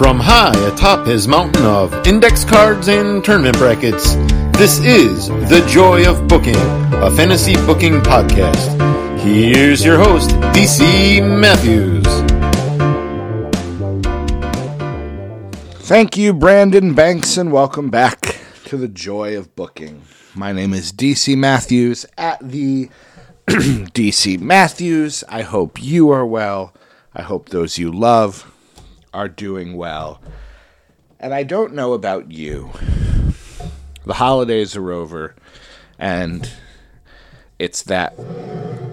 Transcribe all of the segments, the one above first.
From high atop his mountain of index cards and tournament brackets, this is The Joy of Booking, a fantasy booking podcast. Here's your host, DC Matthews. Thank you, Brandon Banks, and welcome back to The Joy of Booking. My name is DC Matthews at the DC Matthews. I hope you are well. I hope those you love are doing well. And I don't know about you. The holidays are over, and it's that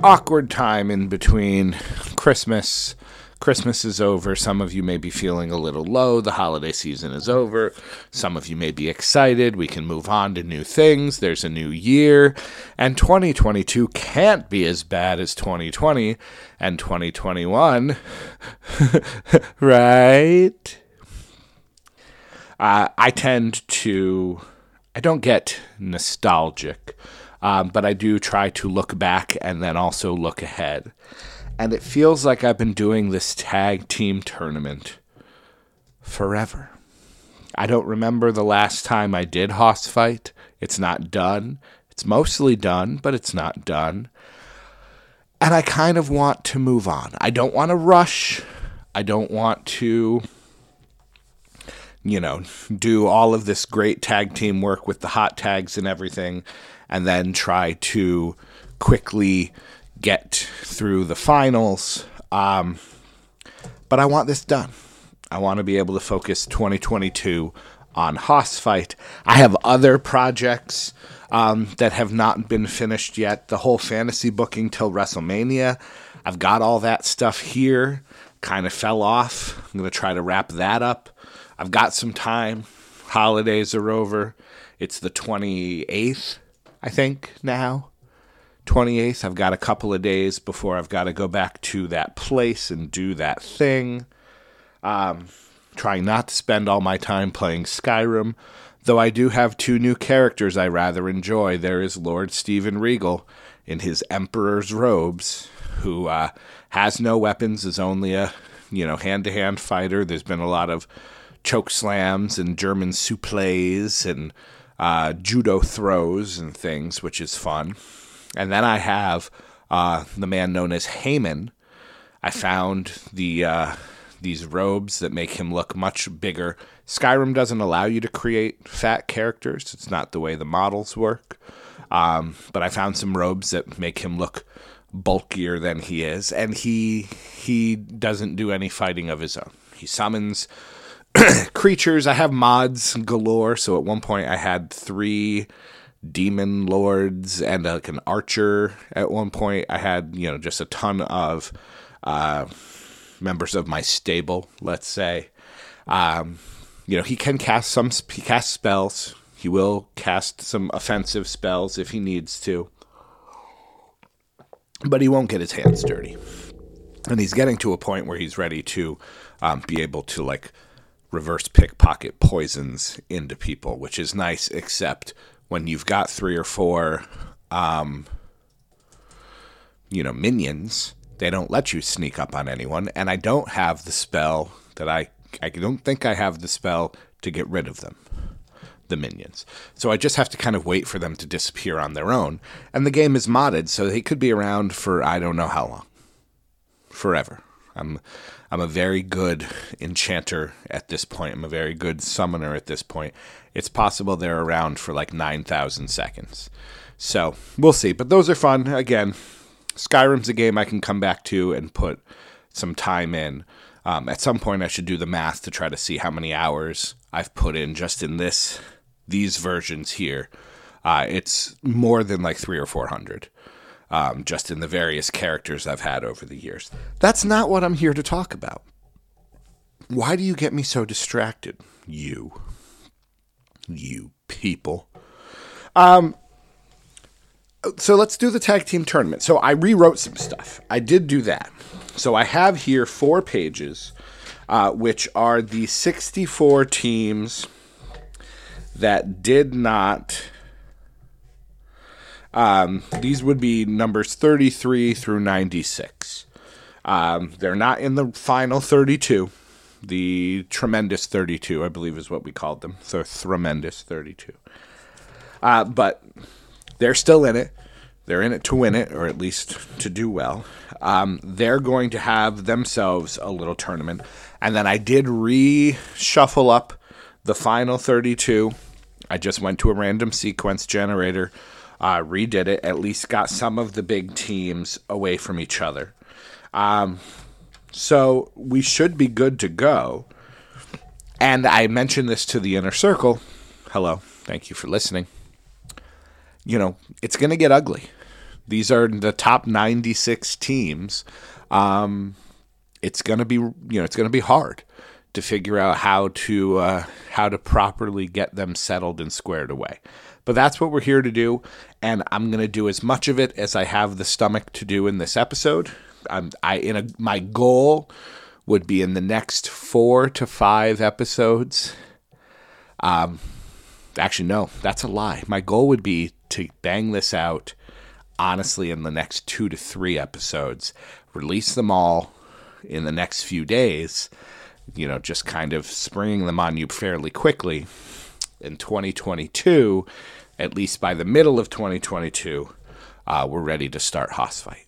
awkward time in between Christmas. Christmas is over. Some of you may be feeling a little low. The holiday season is over. Some of you may be excited. We can move on to new things. There's a new year. And 2022 can't be as bad as 2020 and 2021. right? Uh, I tend to. I don't get nostalgic, um, but I do try to look back and then also look ahead and it feels like I've been doing this tag team tournament forever. I don't remember the last time I did Hoss fight. It's not done. It's mostly done, but it's not done. And I kind of want to move on. I don't want to rush. I don't want to, you know, do all of this great tag team work with the hot tags and everything, and then try to quickly get through the finals. Um, but I want this done. I want to be able to focus 2022 on Hoss Fight. I have other projects um, that have not been finished yet. The whole fantasy booking till WrestleMania. I've got all that stuff here. Kind of fell off. I'm going to try to wrap that up. I've got some time. Holidays are over. It's the 28th, I think, now. 28th, I've got a couple of days before I've got to go back to that place and do that thing. Um, trying not to spend all my time playing Skyrim, though I do have two new characters I rather enjoy. There is Lord Steven Regal in his Emperor's robes, who uh, has no weapons, is only a you know hand to hand fighter. There's been a lot of choke slams and German suplees and uh, judo throws and things, which is fun. And then I have uh, the man known as Haman. I found the uh, these robes that make him look much bigger. Skyrim doesn't allow you to create fat characters. It's not the way the models work. Um, but I found some robes that make him look bulkier than he is, and he he doesn't do any fighting of his own. He summons creatures. I have mods galore. So at one point I had three demon lords and like an archer at one point. I had, you know, just a ton of uh, members of my stable, let's say. Um, you know, he can cast some, he casts spells. He will cast some offensive spells if he needs to. But he won't get his hands dirty. And he's getting to a point where he's ready to um, be able to, like, reverse pickpocket poisons into people, which is nice, except when you've got three or four, um, you know, minions, they don't let you sneak up on anyone. And I don't have the spell that I, I don't think I have the spell to get rid of them, the minions. So I just have to kind of wait for them to disappear on their own. And the game is modded, so they could be around for I don't know how long, forever. I'm I'm a very good enchanter at this point. I'm a very good summoner at this point. It's possible they're around for like 9,000 seconds. So we'll see. But those are fun. Again, Skyrim's a game I can come back to and put some time in. Um, at some point, I should do the math to try to see how many hours I've put in just in this these versions here. Uh, it's more than like three or four hundred um, just in the various characters I've had over the years. That's not what I'm here to talk about. Why do you get me so distracted? You. You people. Um, so let's do the tag team tournament. So I rewrote some stuff. I did do that. So I have here four pages, uh, which are the 64 teams that did not um, these would be numbers 33 through 96. Um, they're not in the final 32. The Tremendous 32, I believe, is what we called them. So Tremendous 32. Uh, but they're still in it. They're in it to win it, or at least to do well. Um, they're going to have themselves a little tournament. And then I did reshuffle up the final 32. I just went to a random sequence generator, uh, redid it, at least got some of the big teams away from each other. Um, so we should be good to go. And I mentioned this to the inner circle. Hello. Thank you for listening. You know, it's going to get ugly. These are the top 96 teams. Um, it's going to be, you know, it's going to be hard to figure out how to uh, how to properly get them settled and squared away. But that's what we're here to do, and I'm going to do as much of it as I have the stomach to do in this episode. I'm I in a my goal would be in the next four to five episodes. Um, actually, no, that's a lie. My goal would be to bang this out honestly in the next two to three episodes, release them all in the next few days, you know, just kind of springing them on you fairly quickly. In 2022, at least by the middle of 2022, uh, we're ready to start Hoss Fight.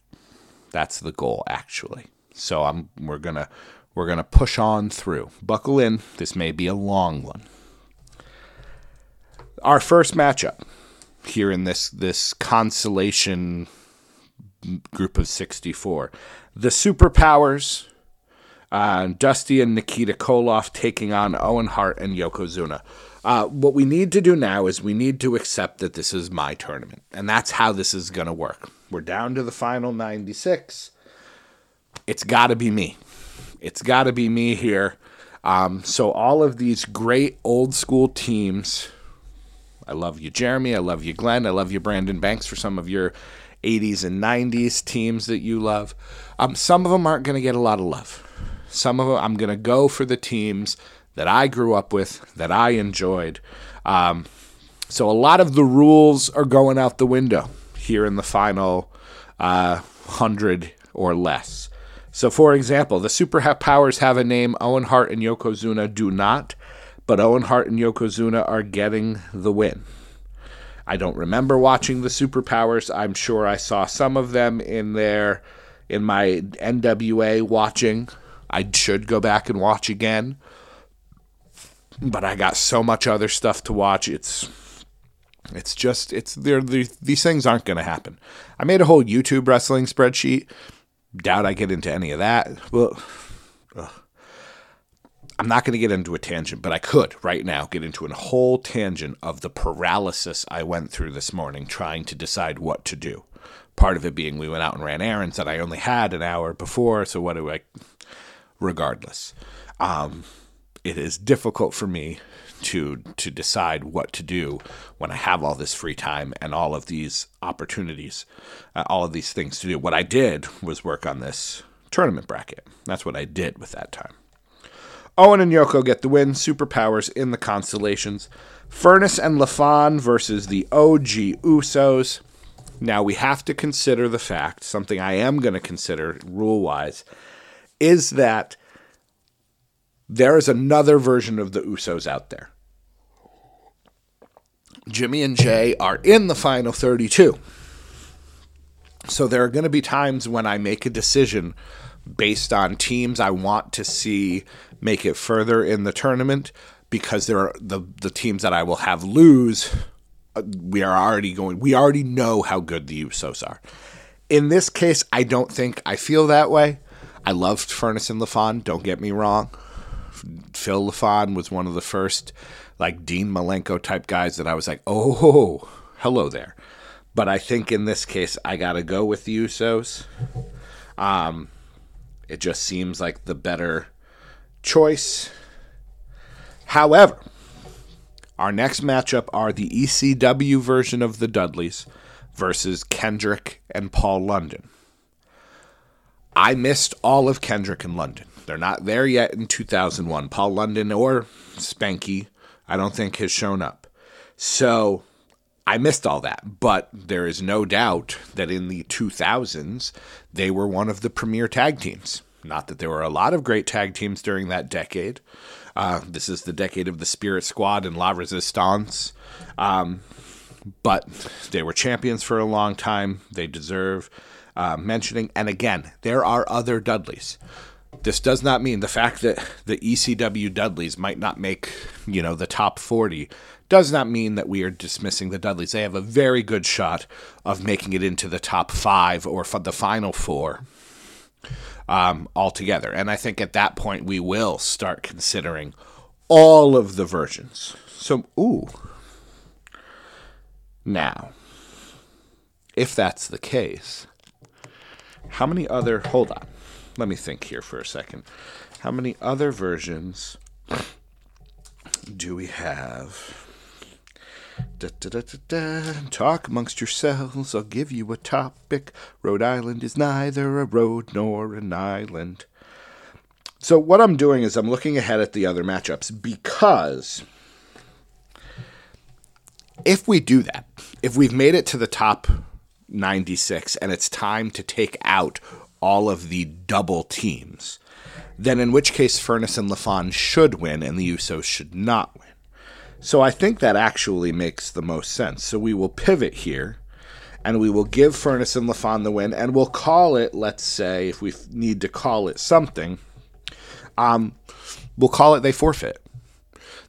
That's the goal, actually. So I'm we're gonna we're gonna push on through. Buckle in. This may be a long one. Our first matchup here in this this consolation group of 64. The superpowers, uh, Dusty and Nikita Koloff taking on Owen Hart and Yokozuna. Uh, what we need to do now is we need to accept that this is my tournament, and that's how this is going to work. We're down to the final 96. It's got to be me. It's got to be me here. Um, so, all of these great old school teams. I love you, Jeremy. I love you, Glenn. I love you, Brandon Banks, for some of your 80s and 90s teams that you love. Um, some of them aren't going to get a lot of love. Some of them, I'm going to go for the teams that I grew up with, that I enjoyed. Um, so, a lot of the rules are going out the window here in the final uh, 100 or less. So, for example, the super powers have a name. Owen Hart and Yokozuna do not, but Owen Hart and Yokozuna are getting the win. I don't remember watching the superpowers. I'm sure I saw some of them in there in my NWA watching. I should go back and watch again. But I got so much other stuff to watch. It's it's just it's there. These things aren't going to happen. I made a whole YouTube wrestling spreadsheet. Doubt I get into any of that. Well, ugh. I'm not going to get into a tangent, but I could right now get into a whole tangent of the paralysis I went through this morning trying to decide what to do. Part of it being we went out and ran errands that I only had an hour before, so what do I? Regardless, um, it is difficult for me to to decide what to do when I have all this free time and all of these opportunities, uh, all of these things to do. What I did was work on this tournament bracket. That's what I did with that time. Owen and Yoko get the win. Superpowers in the constellations. Furnas and LaFon versus the OG Usos. Now we have to consider the fact, something I am going to consider rule wise, is that there is another version of the Usos out there. Jimmy and Jay are in the final 32. So there are going to be times when I make a decision based on teams I want to see make it further in the tournament because there are the the teams that I will have lose uh, we are already going we already know how good the Usos are. In this case, I don't think I feel that way. I loved Furnas and LaFon, don't get me wrong. Phil LaFon was one of the first like Dean Malenko type guys that I was like, oh, hello there. But I think in this case, I got to go with the Usos. Um, it just seems like the better choice. However, our next matchup are the ECW version of the Dudleys versus Kendrick and Paul London. I missed all of Kendrick and London. They're not there yet in 2001. Paul London or Spanky, I don't think, has shown up. So I missed all that. But there is no doubt that in the 2000s, they were one of the premier tag teams. Not that there were a lot of great tag teams during that decade. Uh, this is the decade of the Spirit Squad and La Resistance. Um, but they were champions for a long time. They deserve uh, mentioning. And again, there are other Dudleys. This does not mean the fact that the ECW Dudleys might not make, you know, the top 40 does not mean that we are dismissing the Dudleys. They have a very good shot of making it into the top five or the final four um, altogether. And I think at that point we will start considering all of the versions. So, ooh. Now, if that's the case, how many other. Hold on. Let me think here for a second. How many other versions do we have? Da, da, da, Talk amongst yourselves, I'll give you a topic. Rhode Island is neither a road nor an island. So, what I'm doing is I'm looking ahead at the other matchups because if we do that, if we've made it to the top 96 and it's time to take out all of the double teams, then in which case Furnas and LaFon should win and the Usos should not win. So I think that actually makes the most sense. So we will pivot here and we will give Furnas and LaFon the win and we'll call it, let's say, if we need to call it something, um, we'll call it they forfeit.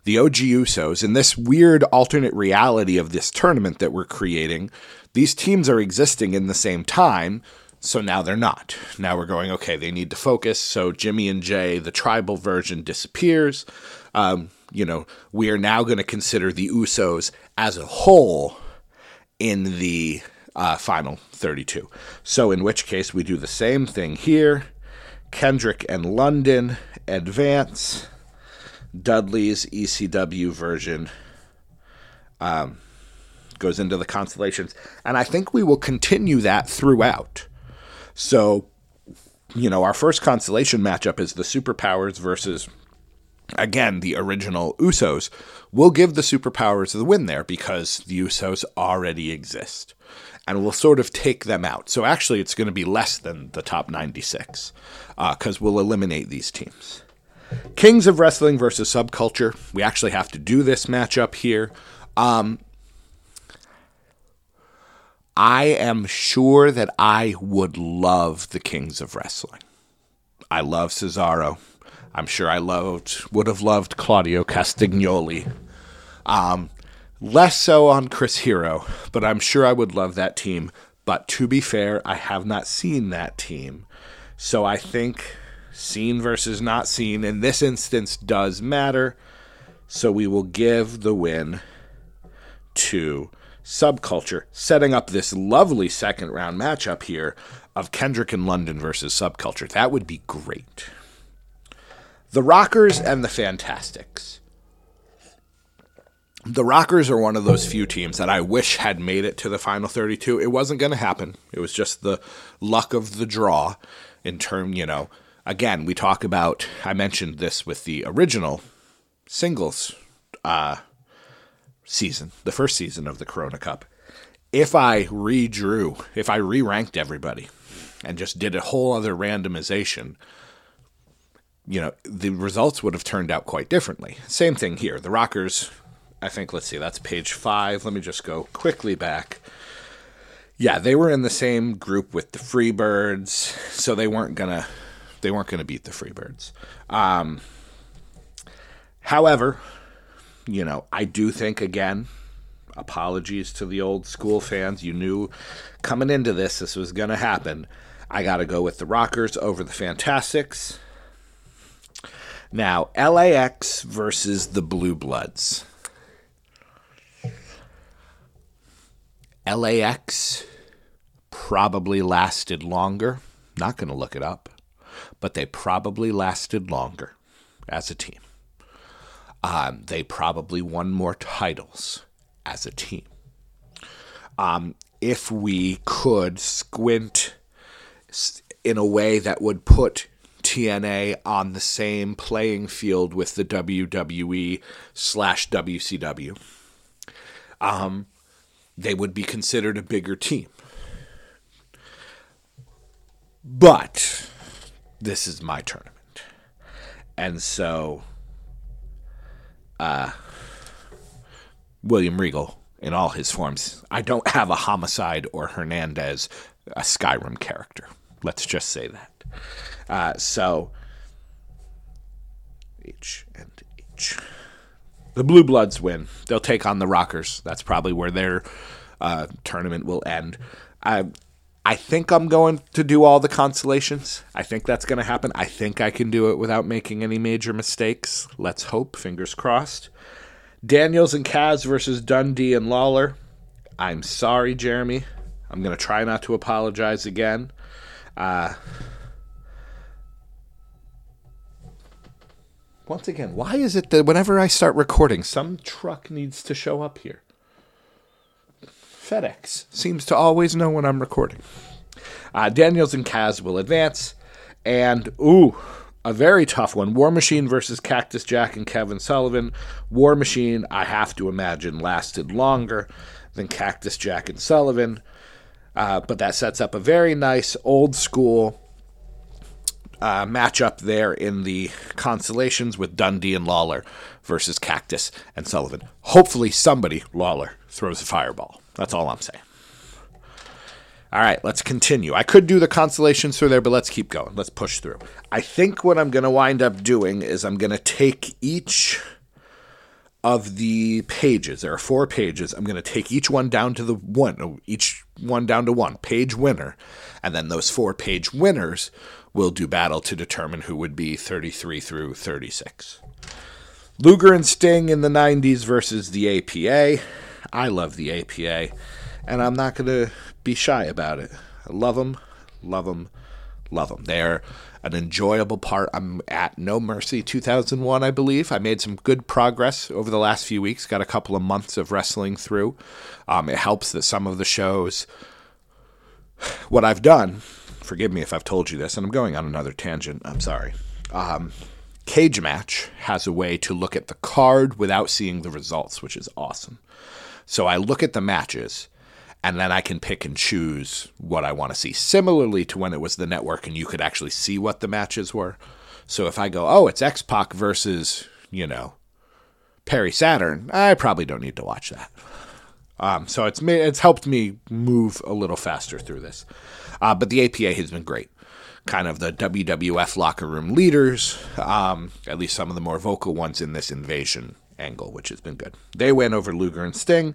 The OG Usos, in this weird alternate reality of this tournament that we're creating, these teams are existing in the same time, so now they're not. Now we're going, okay, they need to focus. So Jimmy and Jay, the tribal version, disappears. Um, you know, we are now going to consider the Usos as a whole in the uh, final 32. So, in which case, we do the same thing here. Kendrick and London advance. Dudley's ECW version um, goes into the constellations. And I think we will continue that throughout. So, you know, our first constellation matchup is the superpowers versus again, the original Usos, We'll give the superpowers the win there because the Usos already exist. And we'll sort of take them out. So actually, it's going to be less than the top 96 because uh, we'll eliminate these teams. Kings of Wrestling versus Subculture. We actually have to do this matchup here. Um, I am sure that I would love the Kings of Wrestling. I love Cesaro. I'm sure I loved would have loved Claudio Castagnoli. Um, less so on Chris Hero, but I'm sure I would love that team. But to be fair, I have not seen that team. So I think seen versus not seen in this instance does matter. So we will give the win to Subculture, setting up this lovely second round matchup here of Kendrick and London versus Subculture. That would be great. The Rockers and the Fantastics. The Rockers are one of those few teams that I wish had made it to the final 32. It wasn't going to happen. It was just the luck of the draw in term, you know. Again, we talk about I mentioned this with the original singles uh, season, the first season of the Corona Cup. If I redrew, if I re-ranked everybody and just did a whole other randomization, you know, the results would have turned out quite differently. Same thing here. The Rockers, I think, let's see, that's page five. Let me just go quickly back. Yeah, they were in the same group with the Freebirds, so they weren't gonna they weren't gonna beat the Freebirds. Um, however, you know, I do think again, apologies to the old school fans. You knew coming into this this was gonna happen. I got to go with the Rockers over the Fantastics. Now, LAX versus the Blue Bloods. LAX probably lasted longer. Not going to look it up, but they probably lasted longer as a team. Um, they probably won more titles as a team. Um, if we could squint in a way that would put TNA on the same playing field with the WWE slash WCW, um, they would be considered a bigger team. But this is my tournament. And so, uh, William Regal in all his forms. I don't have a homicide or Hernandez, a Skyrim character. Let's just say that. Uh, so, H and H. The Blue Bloods win. They'll take on the Rockers. That's probably where their uh, tournament will end. I, I think I'm going to do all the constellations. I think that's going to happen. I think I can do it without making any major mistakes. Let's hope. Fingers crossed. Daniels and Kaz versus Dundee and Lawler. I'm sorry, Jeremy. I'm going to try not to apologize again. Uh, once again, why is it that whenever I start recording, some truck needs to show up here? FedEx seems to always know when I'm recording. Uh, Daniels and Kaz will advance. And, ooh, a very tough one War Machine versus Cactus Jack and Kevin Sullivan. War Machine, I have to imagine, lasted longer than Cactus Jack and Sullivan. Uh, but that sets up a very nice old school uh, matchup there in the constellations with Dundee and Lawler versus Cactus and Sullivan. Hopefully, somebody, Lawler, throws a fireball. That's all I'm saying. All right, let's continue. I could do the constellations through there, but let's keep going. Let's push through. I think what I'm going to wind up doing is I'm going to take each of the pages. There are four pages. I'm going to take each one down to the one, each one down to one page winner, and then those four page winners will do battle to determine who would be 33 through 36. Luger and Sting in the 90s versus the APA. I love the APA, and I'm not going to be shy about it. I love them, love them, love them. They're an enjoyable part. I'm at No Mercy 2001, I believe. I made some good progress over the last few weeks. Got a couple of months of wrestling through. Um, it helps that some of the shows, what I've done, forgive me if I've told you this, and I'm going on another tangent. I'm sorry. Um, Cage Match has a way to look at the card without seeing the results, which is awesome. So I look at the matches and then I can pick and choose what I want to see. Similarly to when it was the network and you could actually see what the matches were. So if I go, oh, it's X Pac versus, you know, Perry Saturn, I probably don't need to watch that. Um, so it's it's helped me move a little faster through this. Uh, but the APA has been great. Kind of the WWF locker room leaders, um, at least some of the more vocal ones in this invasion angle, which has been good. They win over Luger and Sting,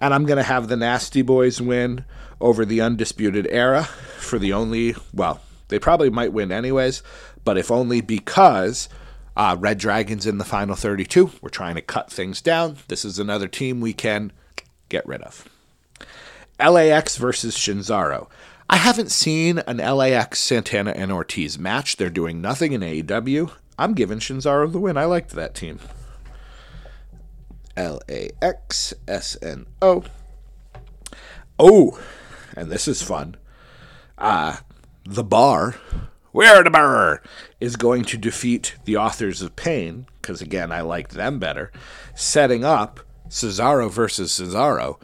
and I'm going to have the Nasty Boys win over the Undisputed Era for the only, well, they probably might win anyways, but if only because uh, Red Dragon's in the final 32. We're trying to cut things down. This is another team we can get rid of. LAX versus Shinzaro. I haven't seen an LAX Santana and Ortiz match. They're doing nothing in AEW. I'm giving Shinzaro the win. I liked that team. L A X S N O. Oh, and this is fun. Uh, the bar, where the bar, is going to defeat the authors of Pain, because again, I liked them better, setting up Cesaro versus Cesaro.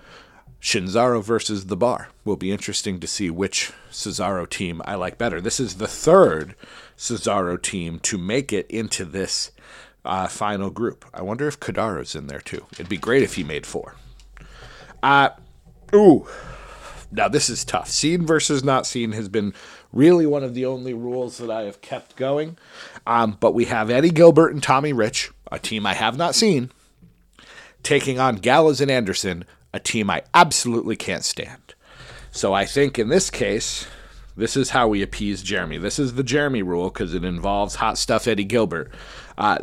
Shinzaro versus the Bar. Will be interesting to see which Cesaro team I like better. This is the third Cesaro team to make it into this uh, final group. I wonder if Kadaro's in there too. It'd be great if he made four. Uh, ooh. Now this is tough. Seen versus not seen has been really one of the only rules that I have kept going. Um, but we have Eddie Gilbert and Tommy Rich, a team I have not seen, taking on Gallows and Anderson, a team I absolutely can't stand. So I think in this case, this is how we appease Jeremy. This is the Jeremy rule because it involves hot stuff Eddie Gilbert. Uh,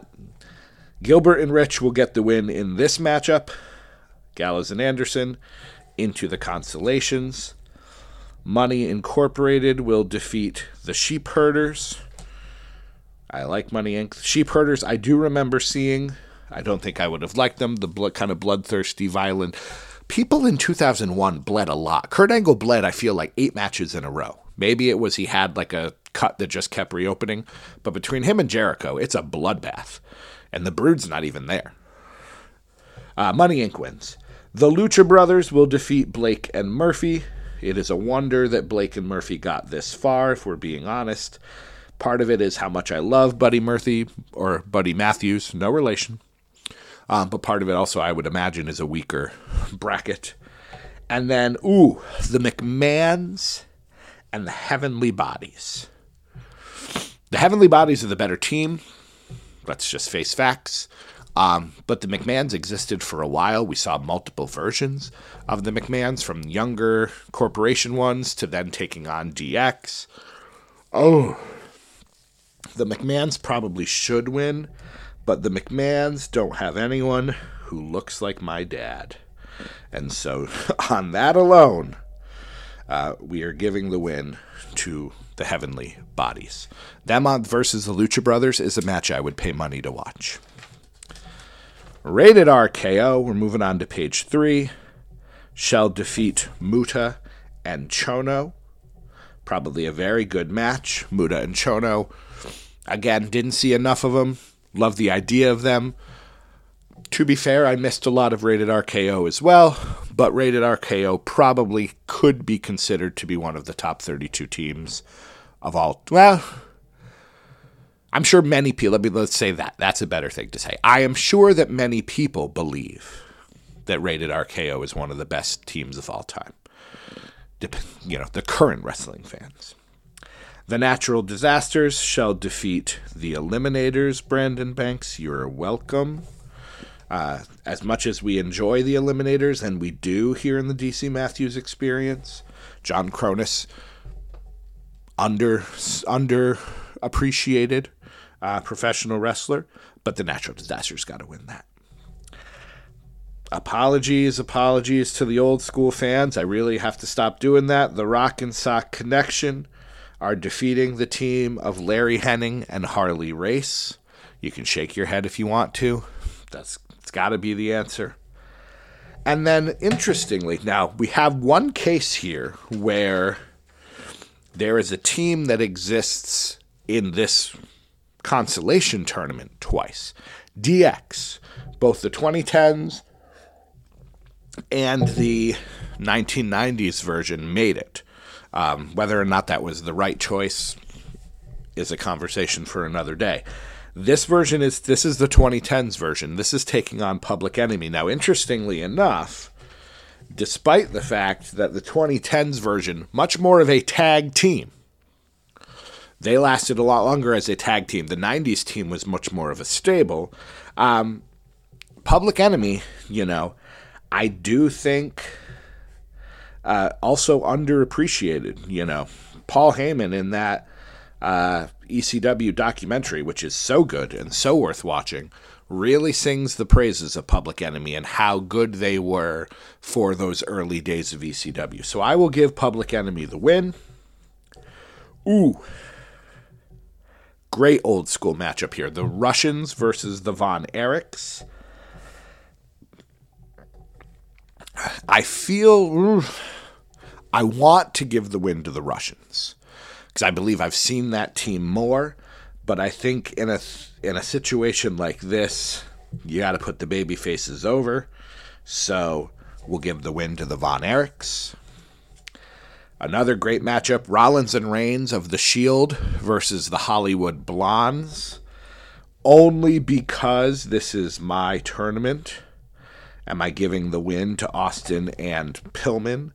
Gilbert and Rich will get the win in this matchup. Gallows and Anderson into the constellations. Money Incorporated will defeat the Sheep Herders. I like Money Inc. Sheep Herders, I do remember seeing. I don't think I would have liked them. The blood, kind of bloodthirsty, violent. People in 2001 bled a lot. Kurt Angle bled, I feel like, eight matches in a row. Maybe it was he had like a cut that just kept reopening. But between him and Jericho, it's a bloodbath and the Brood's not even there. Uh, Money Inc. wins. The Lucha Brothers will defeat Blake and Murphy. It is a wonder that Blake and Murphy got this far, if we're being honest. Part of it is how much I love Buddy Murphy or Buddy Matthews, no relation. Um, but part of it also, I would imagine, is a weaker bracket. And then, ooh, the McMahons and the Heavenly Bodies. The Heavenly Bodies are the better team. Let's just face facts. Um, but the McMahons existed for a while. We saw multiple versions of the McMahons, from younger corporation ones to then taking on DX. Oh, the McMahons probably should win, but the McMahons don't have anyone who looks like my dad. And so, on that alone, uh, we are giving the win to the Heavenly Bodies. Them versus the Lucha Brothers is a match I would pay money to watch. Rated RKO, we're moving on to page three. Shall defeat Muta and Chono. Probably a very good match. Muta and Chono. Again, didn't see enough of them. Love the idea of them. To be fair, I missed a lot of Rated RKO as well, but Rated RKO probably could be considered to be one of the top 32 teams of all. Well, I'm sure many people, let me, let's say that. That's a better thing to say. I am sure that many people believe that Rated RKO is one of the best teams of all time. You know, the current wrestling fans. The natural disasters shall defeat the eliminators, Brandon Banks. You're welcome. Uh, as much as we enjoy the eliminators, and we do here in the DC Matthews experience, John Kronus under under appreciated uh, professional wrestler, but the natural disasters got to win that. Apologies, apologies to the old school fans. I really have to stop doing that. The Rock and Sock Connection are defeating the team of Larry Hennig and Harley Race. You can shake your head if you want to. That's it's got to be the answer. And then, interestingly, now we have one case here where there is a team that exists in this consolation tournament twice. DX, both the 2010s and the 1990s version made it. Um, whether or not that was the right choice is a conversation for another day. This version is this is the 2010s version. This is taking on Public Enemy. Now, interestingly enough, despite the fact that the 2010s version much more of a tag team they lasted a lot longer as a tag team. The 90s team was much more of a stable. Um, Public Enemy, you know, I do think uh, also underappreciated, you know. Paul Heyman in that uh, ECW documentary, which is so good and so worth watching, really sings the praises of Public Enemy and how good they were for those early days of ECW. So I will give Public Enemy the win. Ooh, Great old school matchup here. The Russians versus the Von Erichs. I feel I want to give the win to the Russians because I believe I've seen that team more. But I think in a in a situation like this, you got to put the baby faces over. So we'll give the win to the Von Erichs. Another great matchup Rollins and Reigns of The Shield versus the Hollywood Blondes. Only because this is my tournament am I giving the win to Austin and Pillman.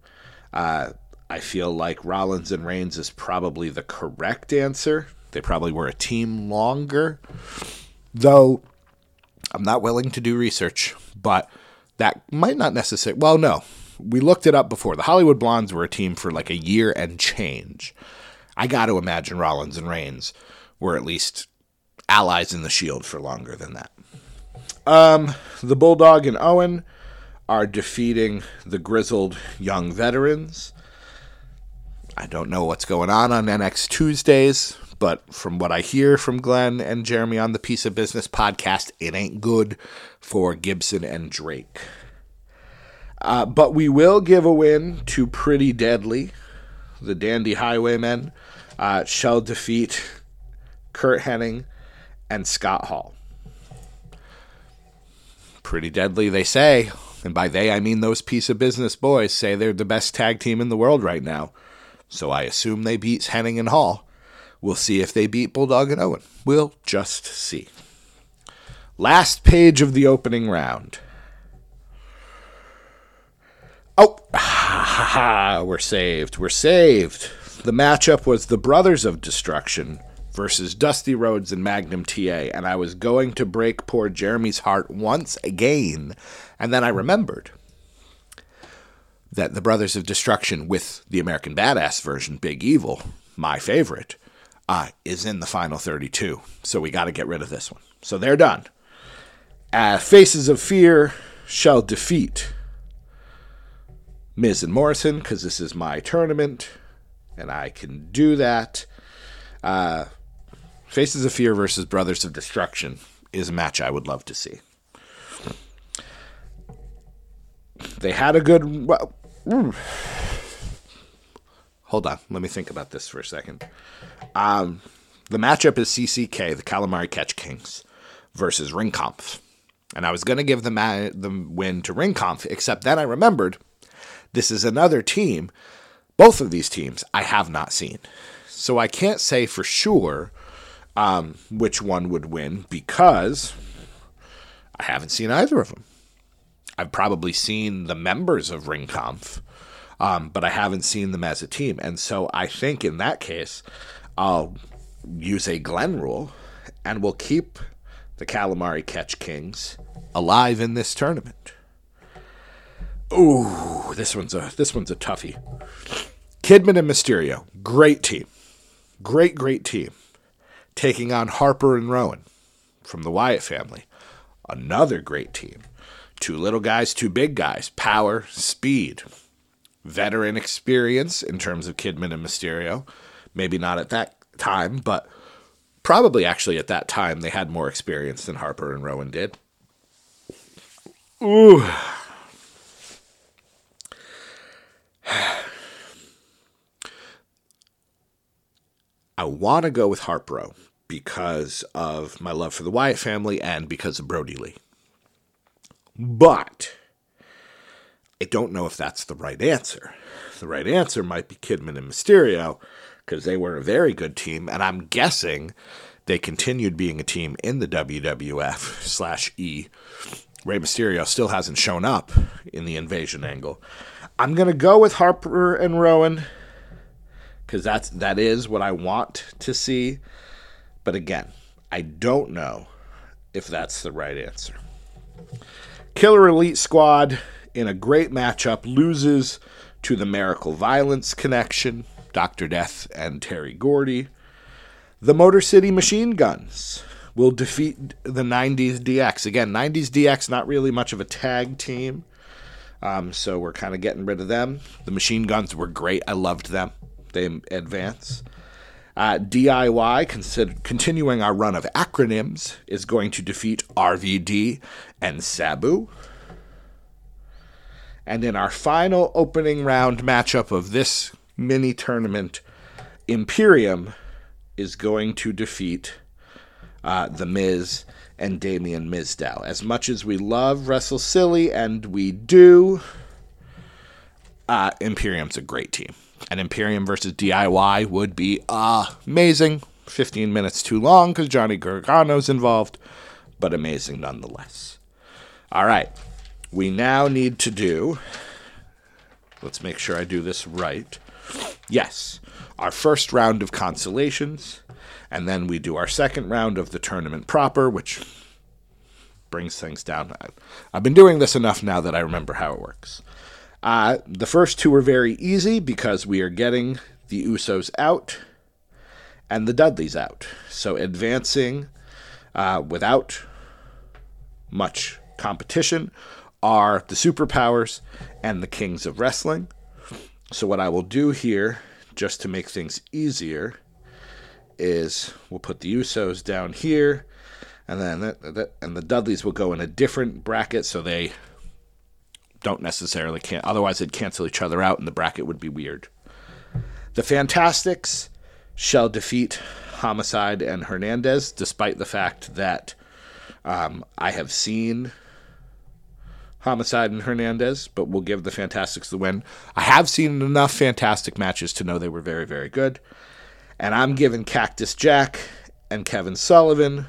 Uh, I feel like Rollins and Reigns is probably the correct answer. They probably were a team longer, though I'm not willing to do research, but that might not necessarily. Well, no, we looked it up before. The Hollywood Blondes were a team for like a year and change. I got to imagine Rollins and Reigns were at least allies in the Shield for longer than that. Um, the Bulldog and Owen are defeating the grizzled young veterans. I don't know what's going on on NXT Tuesdays, but from what I hear from Glenn and Jeremy on the Piece of Business podcast, it ain't good for Gibson and Drake. Uh, but we will give a win to Pretty Deadly. The Dandy Highwaymen uh, shall defeat Kurt Hennig and Scott Hall. Pretty Deadly, they say. And by they, I mean those piece of business boys say they're the best tag team in the world right now. So I assume they beat Hennig and Hall. We'll see if they beat Bulldog and Owen. We'll just see. Last page of the opening round. Oh, ha ha ha, we're saved. We're saved. The matchup was the Brothers of Destruction versus Dusty Rhodes and Magnum TA, and I was going to break poor Jeremy's heart once again, and then I remembered that the Brothers of Destruction with the American Badass version, Big Evil, my favorite, uh, is in the final 32. So we got to get rid of this one. So they're done. Uh, Faces of Fear shall defeat Miz and Morrison because this is my tournament and I can do that. Uh, Faces of Fear versus Brothers of Destruction is a match I would love to see. They had a good. Well, mm. Hold on, let me think about this for a second. Um, the matchup is CCK, the Calamari Catch Kings, versus Ringkampf. And I was going to give the, ma- the win to Ringkampf, except then I remembered this is another team. Both of these teams I have not seen. So I can't say for sure um, which one would win because I haven't seen either of them. I've probably seen the members of Ringkampf, um, but I haven't seen them as a team. And so I think in that case, I'll use a Glenn rule and we'll keep the Calamari Catch Kings alive in this tournament. Ooh, this one's a this one's a toughie. Kidman and Mysterio, great team, great great team, taking on Harper and Rowan from the Wyatt family, another great team. Two little guys, two big guys, power, speed, veteran experience in terms of Kidman and Mysterio. Maybe not at that time, but probably actually at that time they had more experience than Harper and Rowan did. Ooh. I want to go with Harpro because of my love for the Wyatt family and because of Brodie Lee. But I don't know if that's the right answer. The right answer might be Kidman and Mysterio because they were a very good team, and I'm guessing they continued being a team in the WWF slash E. Rey Mysterio still hasn't shown up in the invasion angle. I'm gonna go with Harper and Rowan because that's that is what I want to see. But again, I don't know if that's the right answer. Killer Elite Squad in a great matchup loses to the Miracle Violence connection, Dr. Death and Terry Gordy. The Motor City Machine Guns will defeat the 90s DX. Again, 90s DX, not really much of a tag team. Um, so we're kind of getting rid of them. The Machine Guns were great. I loved them. They advance. Uh, DIY, consider, continuing our run of acronyms, is going to defeat RVD and Sabu. And in our final opening round matchup of this mini tournament, Imperium is going to defeat uh, The Miz and Damien Mizdow. As much as we love Wrestle Silly, and we do, uh, Imperium's a great team And Imperium versus DIY would be amazing. 15 minutes too long because Johnny Gargano's involved, but amazing nonetheless. All right, we now need to do. Let's make sure I do this right. Yes, our first round of consolations, and then we do our second round of the tournament proper, which brings things down. I've been doing this enough now that I remember how it works. Uh, the first two are very easy because we are getting the Usos out and the Dudleys out. So advancing uh, without much competition are the superpowers and the kings of wrestling. So what I will do here, just to make things easier, is we'll put the Usos down here, and then that, that, and the Dudleys will go in a different bracket, so they don't necessarily can otherwise they'd cancel each other out and the bracket would be weird. The Fantastics shall defeat Homicide and Hernandez, despite the fact that um, I have seen Homicide and Hernandez, but we'll give the Fantastics the win. I have seen enough fantastic matches to know they were very, very good. And I'm giving Cactus Jack and Kevin Sullivan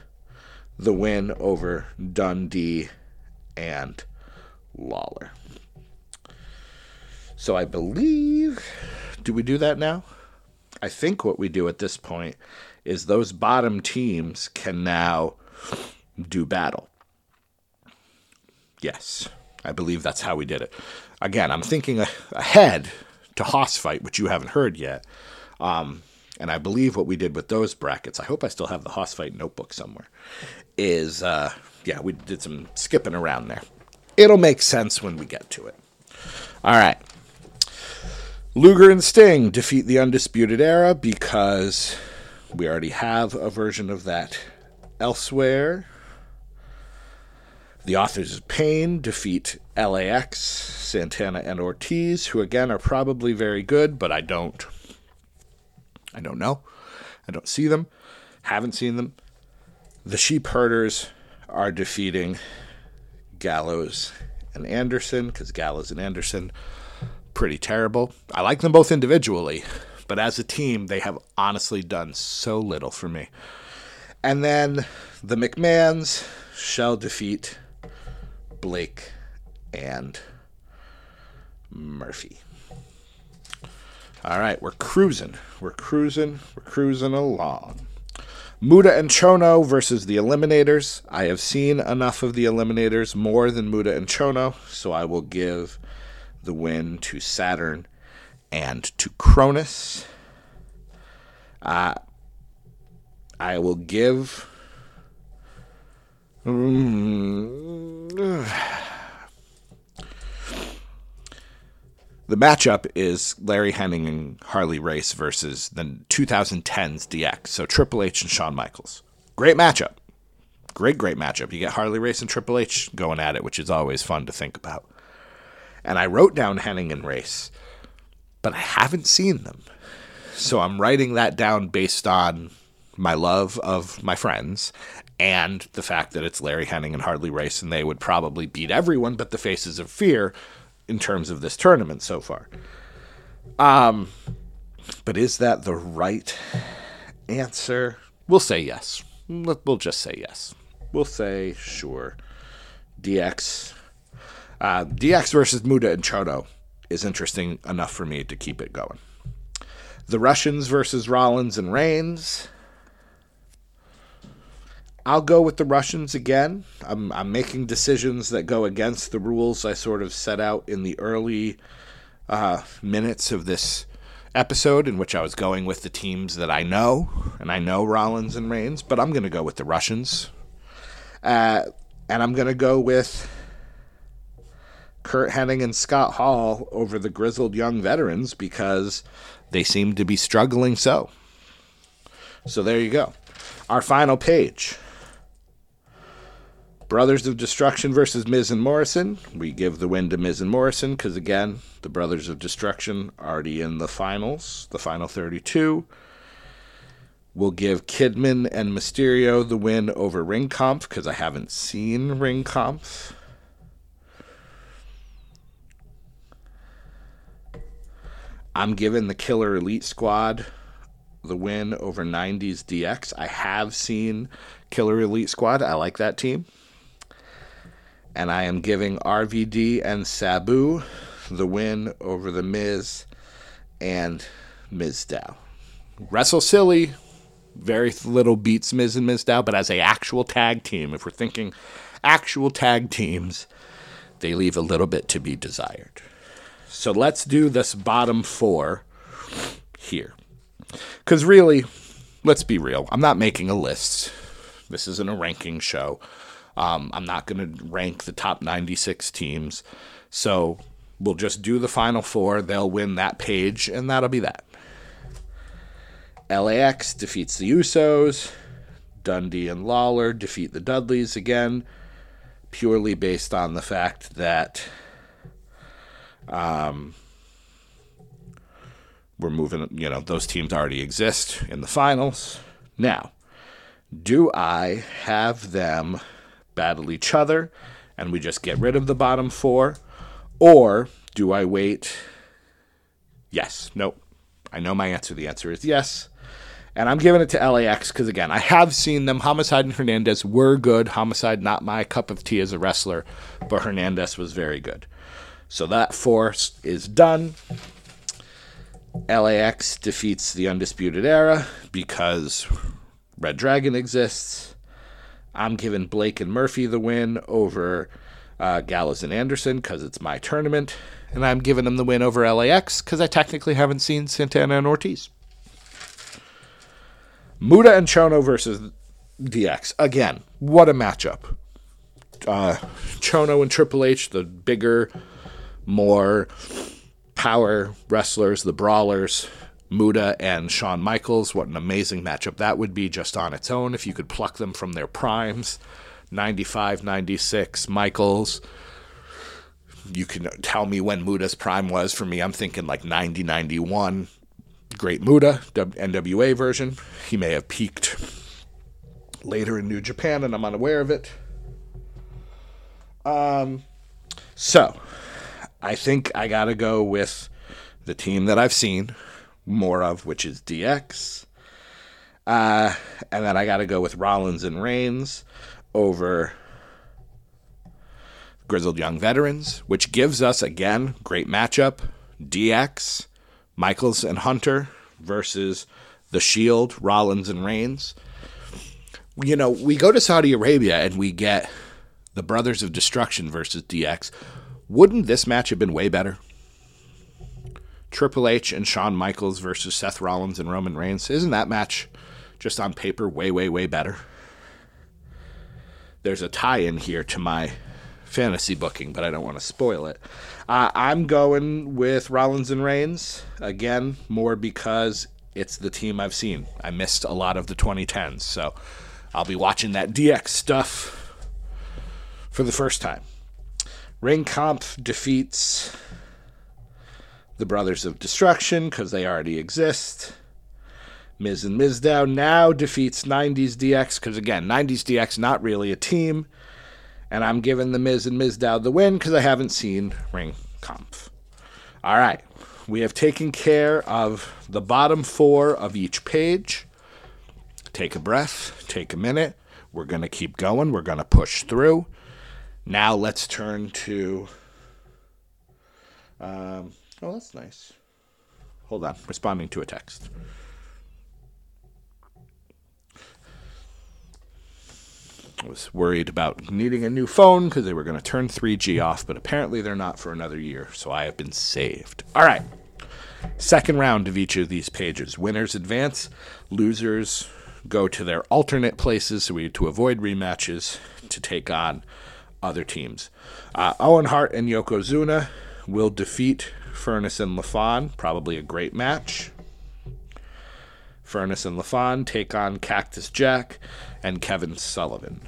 the win over Dundee and Lawler. So I believe. Do we do that now? I think what we do at this point is those bottom teams can now do battle. Yes, I believe that's how we did it. Again, I'm thinking ahead to Hoss fight, which you haven't heard yet. Um, and I believe what we did with those brackets, I hope I still have the Hoss fight notebook somewhere, is, uh, yeah, we did some skipping around there. It'll make sense when we get to it. All right. Luger and Sting defeat the Undisputed Era because we already have a version of that elsewhere. The Authors of Pain defeat LAX, Santana, and Ortiz, who again are probably very good, but I don't. I don't know. I don't see them. Haven't seen them. The Sheep Herders are defeating Gallows and Anderson because Gallows and Anderson pretty terrible. I like them both individually, but as a team, they have honestly done so little for me. And then the McMahons shall defeat Blake and Murphy. All right, we're cruising. We're cruising. We're cruising along. Muta and Chono versus the Eliminators. I have seen enough of the Eliminators, more than Muta and Chono, so I will give the win to Saturn and to Kronus. Uh, I will give. the matchup is Larry Hennig and Harley Race versus the 2010's DX. So Triple H and Shawn Michaels. Great matchup. Great, great matchup. You get Harley Race and Triple H going at it, which is always fun to think about. And I wrote down Hennig and Race, but I haven't seen them. So I'm writing that down based on my love of my friends and the fact that it's Larry Hennig and Harley Race, and they would probably beat everyone but the Faces of Fear in terms of this tournament so far. Um, but is that the right answer? We'll say yes. We'll just say yes. We'll say sure. DX. Uh, DX versus Muta and Chono is interesting enough for me to keep it going. The Russians versus Rollins and Reigns. I'll go with the Russians again. I'm, I'm making decisions that go against the rules I sort of set out in the early uh, minutes of this episode, in which I was going with the teams that I know, and I know Rollins and Reigns, but I'm going to go with the Russians. Uh, and I'm going to go with Kurt Hennig and Scott Hall over the grizzled young veterans because they seem to be struggling so. So there you go. Our final page. Brothers of Destruction versus Miz and Morrison. We give the win to Miz and Morrison because, again, the Brothers of Destruction already in the finals, the final 32. We'll give Kidman and Mysterio the win over Ring Kampf because I haven't seen Ring Kampf. I'm giving the Killer Elite Squad the win over 90s DX. I have seen Killer Elite Squad. I like that team and I am giving RVD and Sabu the win over The Miz and Mizdow. Wrestle Silly, very little beats Miz and Mizdow, but as a actual tag team, if we're thinking actual tag teams, they leave a little bit to be desired. So let's do this bottom four here. Because really, let's be real, I'm not making a list. This isn't a ranking show. Um, I'm not going to rank the top 96 teams. So we'll just do the final four. They'll win that page, and that'll be that. LAX defeats the Usos. Dundee and Lawler defeat the Dudleys again, purely based on the fact that um, we're moving, you know, those teams already exist in the finals. Now, do I have them battle each other and we just get rid of the bottom four? Or do I wait? Yes. Nope. I know my answer. The answer is yes. And I'm giving it to LAX because, again, I have seen them. Homicide and Hernandez were good. Homicide, not my cup of tea as a wrestler, but Hernandez was very good. So that force is done. LAX defeats the Undisputed Era because Red Dragon exists. I'm giving Blake and Murphy the win over uh, Gallows and Anderson because it's my tournament. And I'm giving them the win over LAX because I technically haven't seen Santana and Ortiz. Muta and Chono versus DX. Again, what a matchup. Uh, Chono and Triple H, the bigger, more power wrestlers, the brawlers. Muta and Shawn Michaels. What an amazing matchup that would be just on its own if you could pluck them from their primes. 95, 96, Michaels. You can tell me when Muta's prime was. For me, I'm thinking like 90, 91. Great Muta, NWA version. He may have peaked later in New Japan, and I'm unaware of it. Um, so I think I got to go with the team that I've seen more of, which is DX. Uh, and then I got to go with Rollins and Reigns over Grizzled Young Veterans, which gives us, again, great matchup DX, Michaels and Hunter versus The Shield, Rollins and Reigns. You know, we go to Saudi Arabia and we get the Brothers of Destruction versus DX. Wouldn't this match have been way better? Triple H and Shawn Michaels versus Seth Rollins and Roman Reigns. Isn't that match just on paper way, way, way better? There's a tie in here to my fantasy booking, but I don't want to spoil it. Uh, I'm going with Rollins and Reigns. Again, more because it's the team I've seen. I missed a lot of the 2010s, so I'll be watching that DX stuff for the first time. Ring Kampf defeats the Brothers of Destruction because they already exist. Miz and Mizdow now defeats 90s DX because, again, 90s DX not really a team. And I'm giving the Miz and Mizdow the win because I haven't seen Ring Kampf. All right. We have taken care of the bottom four of each page. Take a breath, take a minute. We're going to keep going. We're going to push through. Now let's turn to. Um, Oh, that's nice. Hold on, responding to a text. I was worried about needing a new phone because they were going to turn 3G off, but apparently they're not for another year, so I have been saved. All right. Second round of each of these pages. Winners advance, losers go to their alternate places so we to avoid rematches to take on other teams. Uh, Owen Hart and Yokozuna will defeat Furnas and LaFon, probably a great match. Furnas and LaFon take on Cactus Jack and Kevin Sullivan.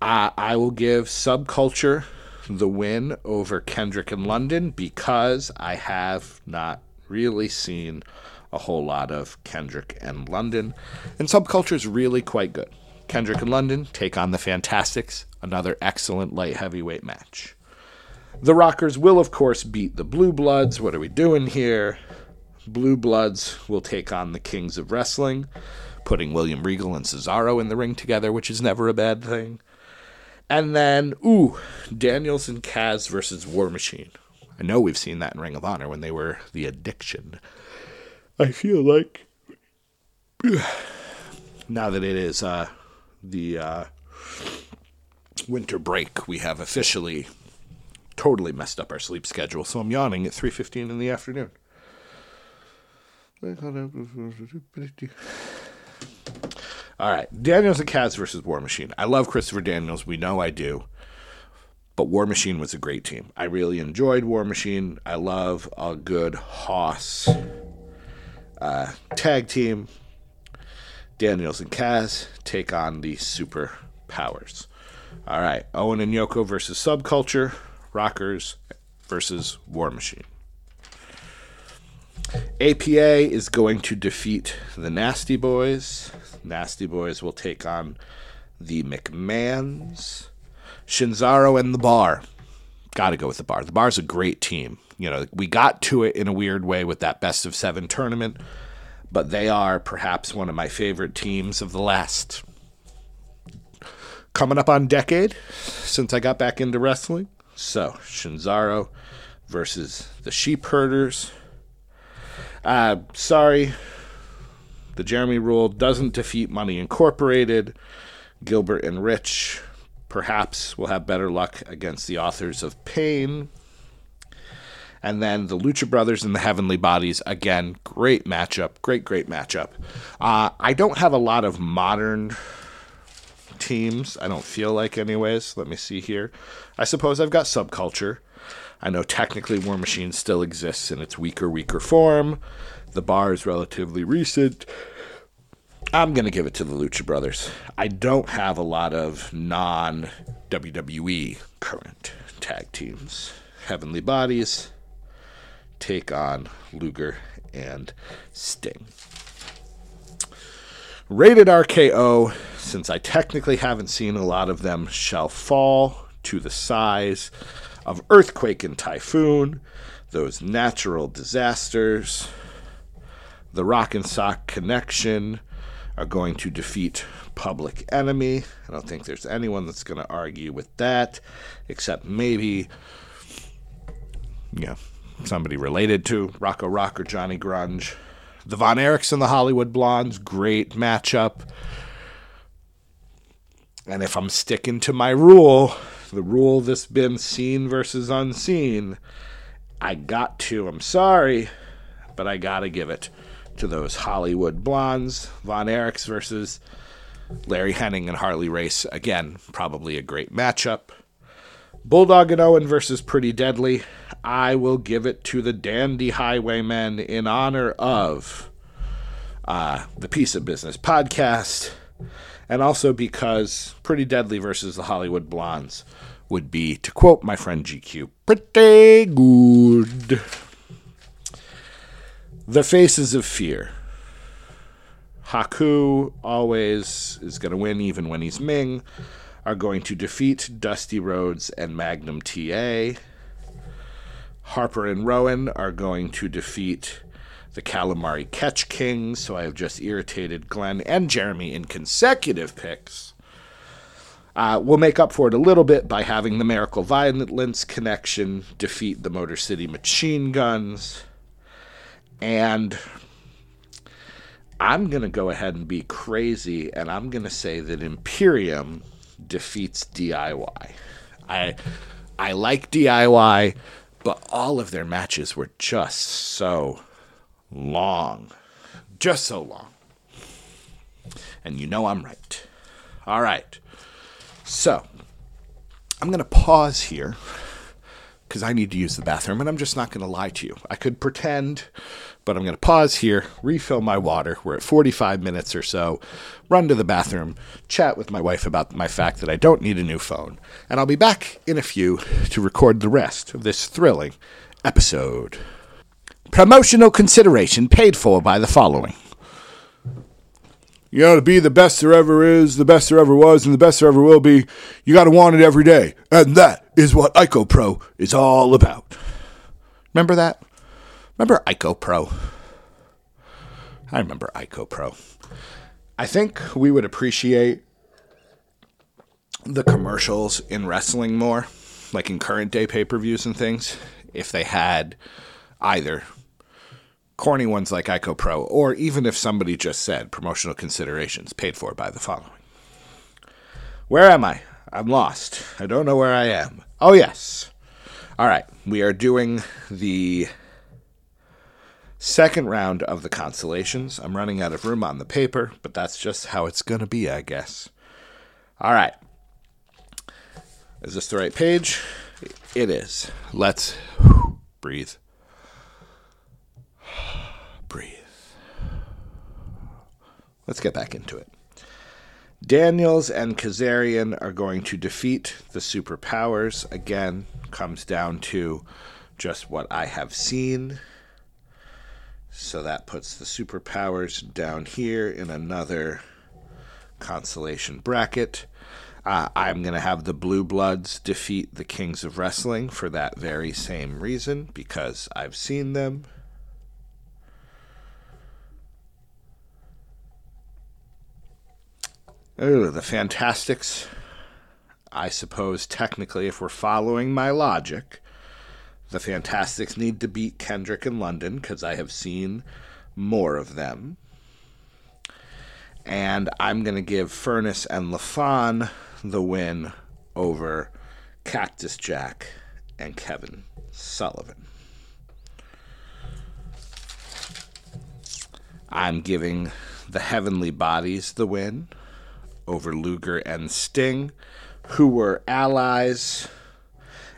Uh, I will give Subculture the win over Kendrick and London because I have not really seen a whole lot of Kendrick and London. And Subculture is really quite good. Kendrick and London take on the Fantastics, another excellent light heavyweight match. The Rockers will, of course, beat the Blue Bloods. What are we doing here? Blue Bloods will take on the Kings of Wrestling, putting William Regal and Cesaro in the ring together, which is never a bad thing. And then, ooh, Daniels and Kaz versus War Machine. I know we've seen that in Ring of Honor when they were the Addiction. I feel like now that it is uh, the uh, winter break, we have officially totally messed up our sleep schedule, so I'm yawning at 3:15 in the afternoon. All right, Daniels and Kaz versus War Machine. I love Christopher Daniels. We know I do. But War Machine was a great team. I really enjoyed War Machine. I love a good Hoss uh, tag team. Daniels and Kaz take on the super powers. All right, Owen and Yoko versus Subculture. Rockers versus War Machine. APA is going to defeat the Nasty Boys. Nasty Boys will take on the McMahons. Shinzaro and the Bar. Got to go with the Bar. The Bar's a great team. You know, we got to it in a weird way with that best of seven tournament, but they are perhaps one of my favorite teams of the last coming up on decade since I got back into wrestling. So, Shinzaro versus the Sheep Herders. Uh, sorry, the Jeremy rule doesn't defeat Money Incorporated. Gilbert and Rich perhaps will have better luck against the authors of Pain. And then the Lucha Brothers and the Heavenly Bodies. Again, great matchup. Great, great matchup. Uh, I don't have a lot of modern teams. I don't feel like, anyways. Let me see here. I suppose I've got Subculture. I know technically War Machine still exists in its weaker, weaker form. The bar is relatively recent. I'm going to give it to the Lucha Brothers. I don't have a lot of non WWE current tag teams. Heavenly Bodies take on Luger and Sting. Rated RKO, since I technically haven't seen a lot of them, shall fall to the size of earthquake and typhoon, those natural disasters. The Rock and Sock Connection are going to defeat Public Enemy. I don't think there's anyone that's going to argue with that, except maybe, yeah, somebody related to Rocco Rock or Johnny Grunge. The Von Erichs and the Hollywood Blondes, great matchup. And if I'm sticking to my rule, the rule that's been seen versus unseen, I got to. I'm sorry, but I got to give it to those Hollywood Blondes. Von Erichs versus Larry Hennig and Harley Race. Again, probably a great matchup. Bulldog and Owen versus Pretty Deadly. I will give it to the Dandy Highwaymen in honor of uh, the Piece of Business podcast, and also because Pretty Deadly versus the Hollywood Blondes would be, to quote my friend GQ, pretty good. The Faces of Fear. Haku always is going to win, even when he's Meng, are going to defeat Dusty Rhodes and Magnum TA. Harper and Rowan are going to defeat the Calamari Catch Kings, so I have just irritated Glenn and Jeremy in consecutive picks. Uh, we'll make up for it a little bit by having the Miracle Violence connection defeat the Motor City Machine Guns. And I'm going to go ahead and be crazy, and I'm going to say that Imperium defeats DIY. I, I like DIY, but all of their matches were just so long. Just so long. And you know I'm right. All right. So, I'm going to pause here because I need to use the bathroom, and I'm just not going to lie to you. I could pretend, but I'm going to pause here, refill my water. We're at 45 minutes or so, run to the bathroom, chat with my wife about my fact that I don't need a new phone, and I'll be back in a few to record the rest of this thrilling episode. Promotional consideration paid for by the following. You to be the best there ever is, the best there ever was, and the best there ever will be, you got to want it every day. And that is what ICO Pro is all about. Remember that? Remember ICO Pro? I remember ICO Pro. I think we would appreciate the commercials in wrestling more, like in current day pay per views and things, if they had either corny ones like ICO Pro, or even if somebody just said promotional considerations paid for by the following. Where am I? I'm lost. I don't know where I am. Oh, yes. All right. We are doing the second round of the constellations. I'm running out of room on the paper, but that's just how it's going to be, I guess. All right. Is this the right page? It is. Let's breathe. Breathe. Let's get back into it. Daniels and Kazarian are going to defeat the superpowers. Again, comes down to just what I have seen. So that puts the superpowers down here in another constellation bracket. Uh, I'm going to have the Blue Bloods defeat the Kings of Wrestling for that very same reason, because I've seen them. Oh, the Fantastics. I suppose technically, if we're following my logic, the Fantastics need to beat Kendrick and London because I have seen more of them. And I'm going to give Furnas and LaFon the win over Cactus Jack and Kevin Sullivan. I'm giving the Heavenly Bodies the win over Luger and Sting, who were allies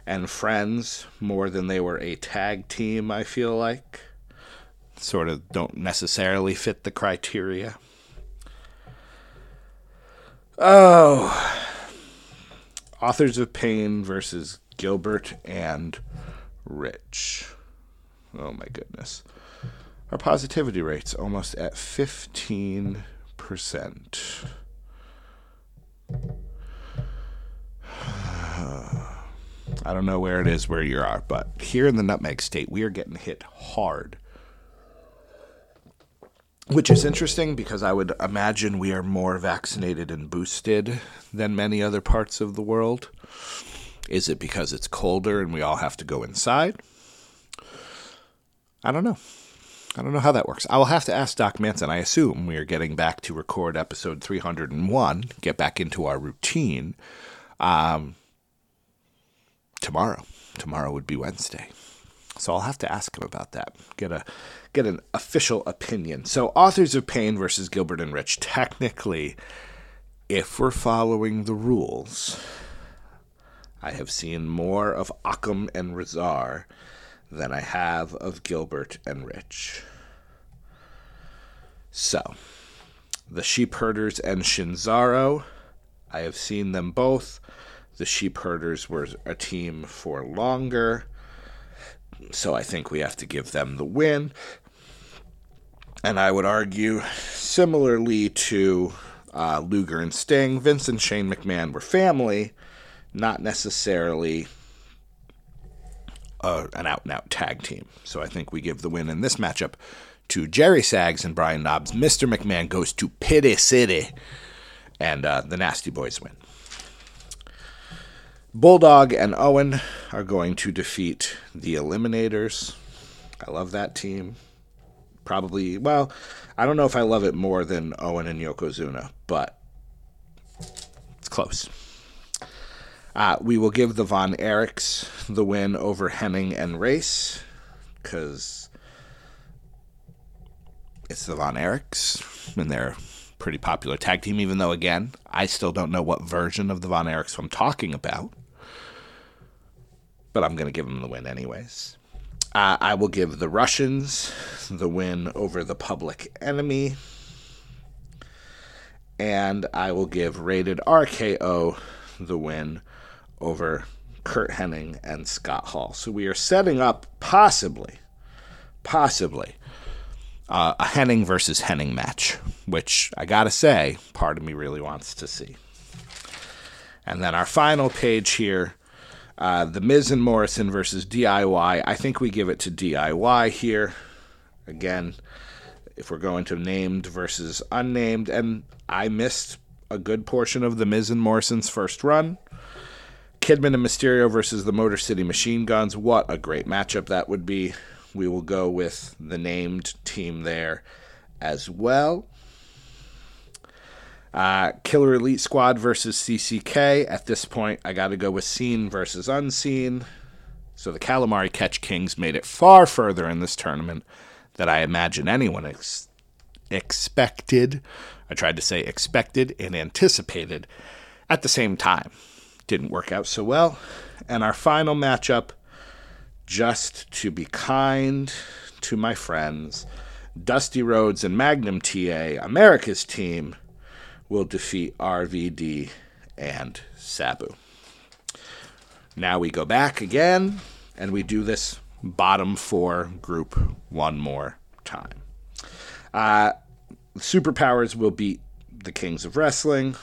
and friends more than they were a tag team, I feel like. Sort of don't necessarily fit the criteria. Oh. Authors of Pain versus Gilbert and Rich. Oh my goodness. Our positivity rate's almost at 15%. I don't know where it is where you are, but here in the Nutmeg State, we are getting hit hard. Which is interesting because I would imagine we are more vaccinated and boosted than many other parts of the world. Is it because it's colder and we all have to go inside? I don't know. I don't know how that works. I will have to ask Doc Manson. I assume we are getting back to record episode 301, get back into our routine um, tomorrow. Tomorrow would be Wednesday. So I'll have to ask him about that. Get a get an official opinion. So Authors of Pain versus Gilbert and Rich. Technically, if we're following the rules, I have seen more of Akam and Rezar than I have of Gilbert and Rich. So, the sheep herders and Shinzaro, I have seen them both. The sheep herders were a team for longer, so I think we have to give them the win. And I would argue, similarly to uh, Luger and Sting, Vince and Shane McMahon were family, not necessarily uh, an out and out tag team. So I think we give the win in this matchup to Jerry Sags and Brian Knobbs. Mr. McMahon goes to Pity City, and uh, the Nasty Boys win. Bulldog and Owen are going to defeat the Eliminators. I love that team. Probably, well, I don't know if I love it more than Owen and Yokozuna, but it's close. Uh, we will give the Von Erichs the win over Hennig and Race because it's the Von Erichs and they're pretty popular tag team, even though, again, I still don't know what version of the Von Erichs I'm talking about. But I'm going to give them the win anyways. Uh, I will give the Russians the win over the Public Enemy. And I will give Rated RKO the win over Kurt Hennig and Scott Hall. So we are setting up possibly, possibly, uh, a Hennig versus Hennig match, which I gotta say, part of me really wants to see. And then our final page here, uh, The Miz and Morrison versus DIY. I think we give it to DIY here. Again, if we're going to named versus unnamed, and I missed a good portion of The Miz and Morrison's first run. Kidman and Mysterio versus the Motor City Machine Guns. What a great matchup that would be. We will go with the named team there as well. Uh, Killer Elite Squad versus CCK. At this point, I got to go with Seen versus Unseen. So the Calamari Catch Kings made it far further in this tournament than I imagine anyone ex- expected. I tried to say expected and anticipated at the same time didn't work out so well. And our final matchup, just to be kind to my friends, Dusty Rhodes and Magnum TA, America's team, will defeat RVD and Sabu. Now we go back again and we do this bottom four group one more time. Uh, superpowers will beat the Kings of Wrestling.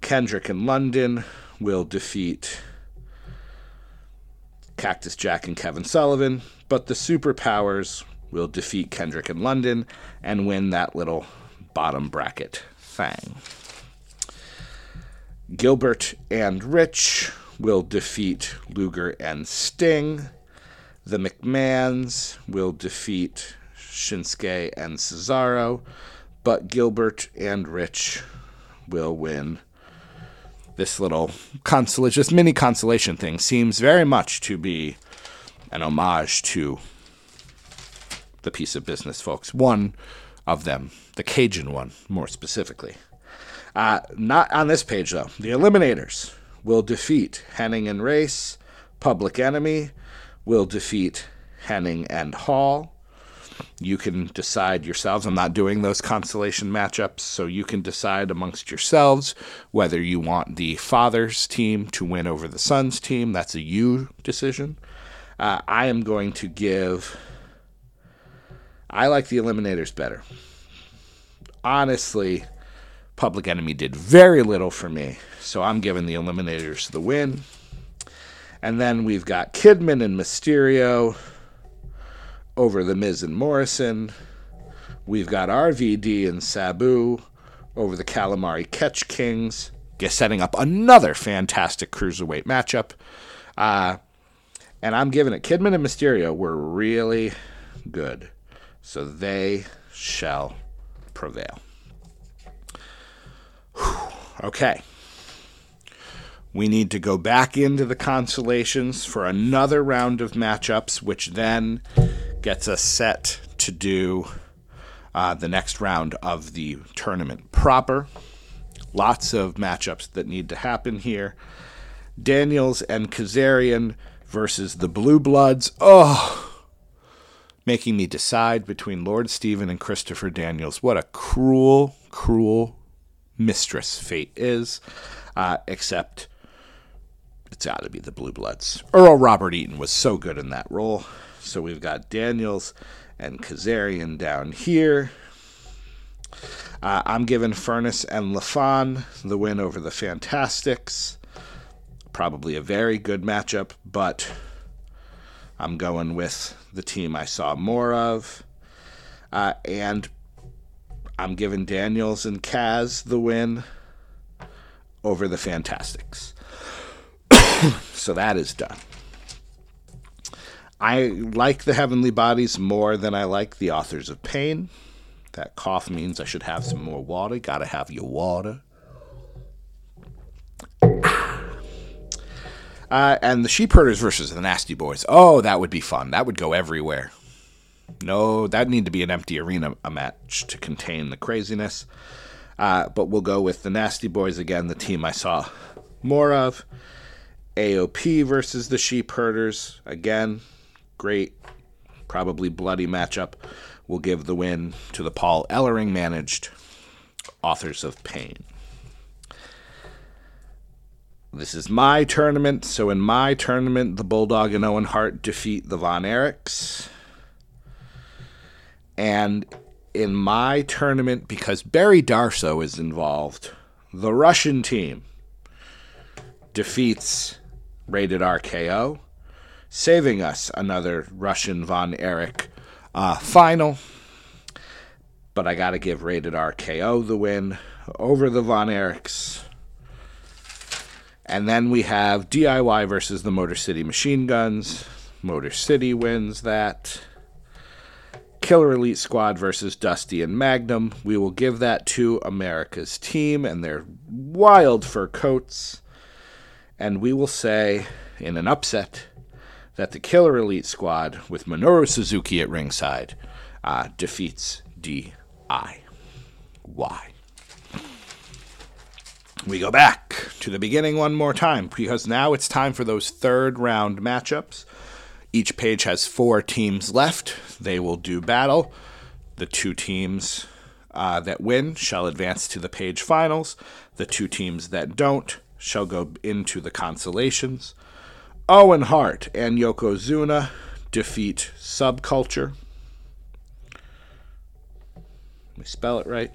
Kendrick and London will defeat Cactus Jack and Kevin Sullivan, but the Superpowers will defeat Kendrick and London and win that little bottom bracket thing. Gilbert and Rich will defeat Luger and Sting. The McMahons will defeat Shinsuke and Cesaro, but Gilbert and Rich will win. This little consolation, this mini consolation thing seems very much to be an homage to the piece of business, folks. One of them, the Cajun one, more specifically. Uh, not on this page, though. The Eliminators will defeat Hennig and Race. Public Enemy will defeat Hennig and Hall. You can decide yourselves. I'm not doing those consolation matchups, so you can decide amongst yourselves whether you want the father's team to win over the son's team. That's a you decision. Uh, I am going to give. I like the Eliminators better. Honestly, Public Enemy did very little for me, so I'm giving the Eliminators the win. And then we've got Kidman and Mysterio over The Miz and Morrison. We've got RVD and Sabu over the Calamari Catch Kings, setting up another fantastic cruiserweight matchup. Uh, and I'm giving it Kidman and Mysterio were really good. So they shall prevail. Okay. We need to go back into the consolations for another round of matchups, which then gets us set to do uh, the next round of the tournament proper. Lots of matchups that need to happen here. Daniels and Kazarian versus the Blue Bloods. Oh, making me decide between Lord Steven and Christopher Daniels. What a cruel, cruel mistress fate is, uh, except it's got to be the Blue Bloods. Earl Robert Eaton was so good in that role. So we've got Daniels and Kazarian down here. Uh, I'm giving Furnas and LaFon the win over the Fantastics. Probably a very good matchup, but I'm going with the team I saw more of. Uh, and I'm giving Daniels and Kaz the win over the Fantastics. so that is done. I like the Heavenly Bodies more than I like the Authors of Pain. That cough means I should have some more water. Gotta have your water. Uh, and the Sheep Herders versus the Nasty Boys. Oh, that would be fun. That would go everywhere. No, that need to be an empty arena a match to contain the craziness. Uh, but we'll go with the Nasty Boys again, the team I saw more of. AOP versus the Sheep Herders. Again, great, probably bloody matchup. We'll give the win to the Paul Ellering managed Authors of Pain. This is my tournament, so in my tournament, the Bulldog and Owen Hart defeat the Von Erichs. And in my tournament, because Barry Darsow is involved, the Russian team defeats Rated RKO, saving us another Russian Von Erich uh, final. But I got to give Rated RKO the win over the Von Erichs. And then we have DIY versus the Motor City Machine Guns. Motor City wins that. Killer Elite Squad versus Dusty and Magnum. We will give that to America's team and their wild fur coats. And we will say, in an upset, that the Killer Elite Squad, with Minoru Suzuki at ringside, uh, defeats DIY we go back to the beginning one more time because now it's time for those third round matchups. Each page has four teams left. They will do battle. The two teams uh, that win shall advance to the page finals. The two teams that don't shall go into the consolations. Owen Hart and Yokozuna defeat Subculture. Let me spell it right.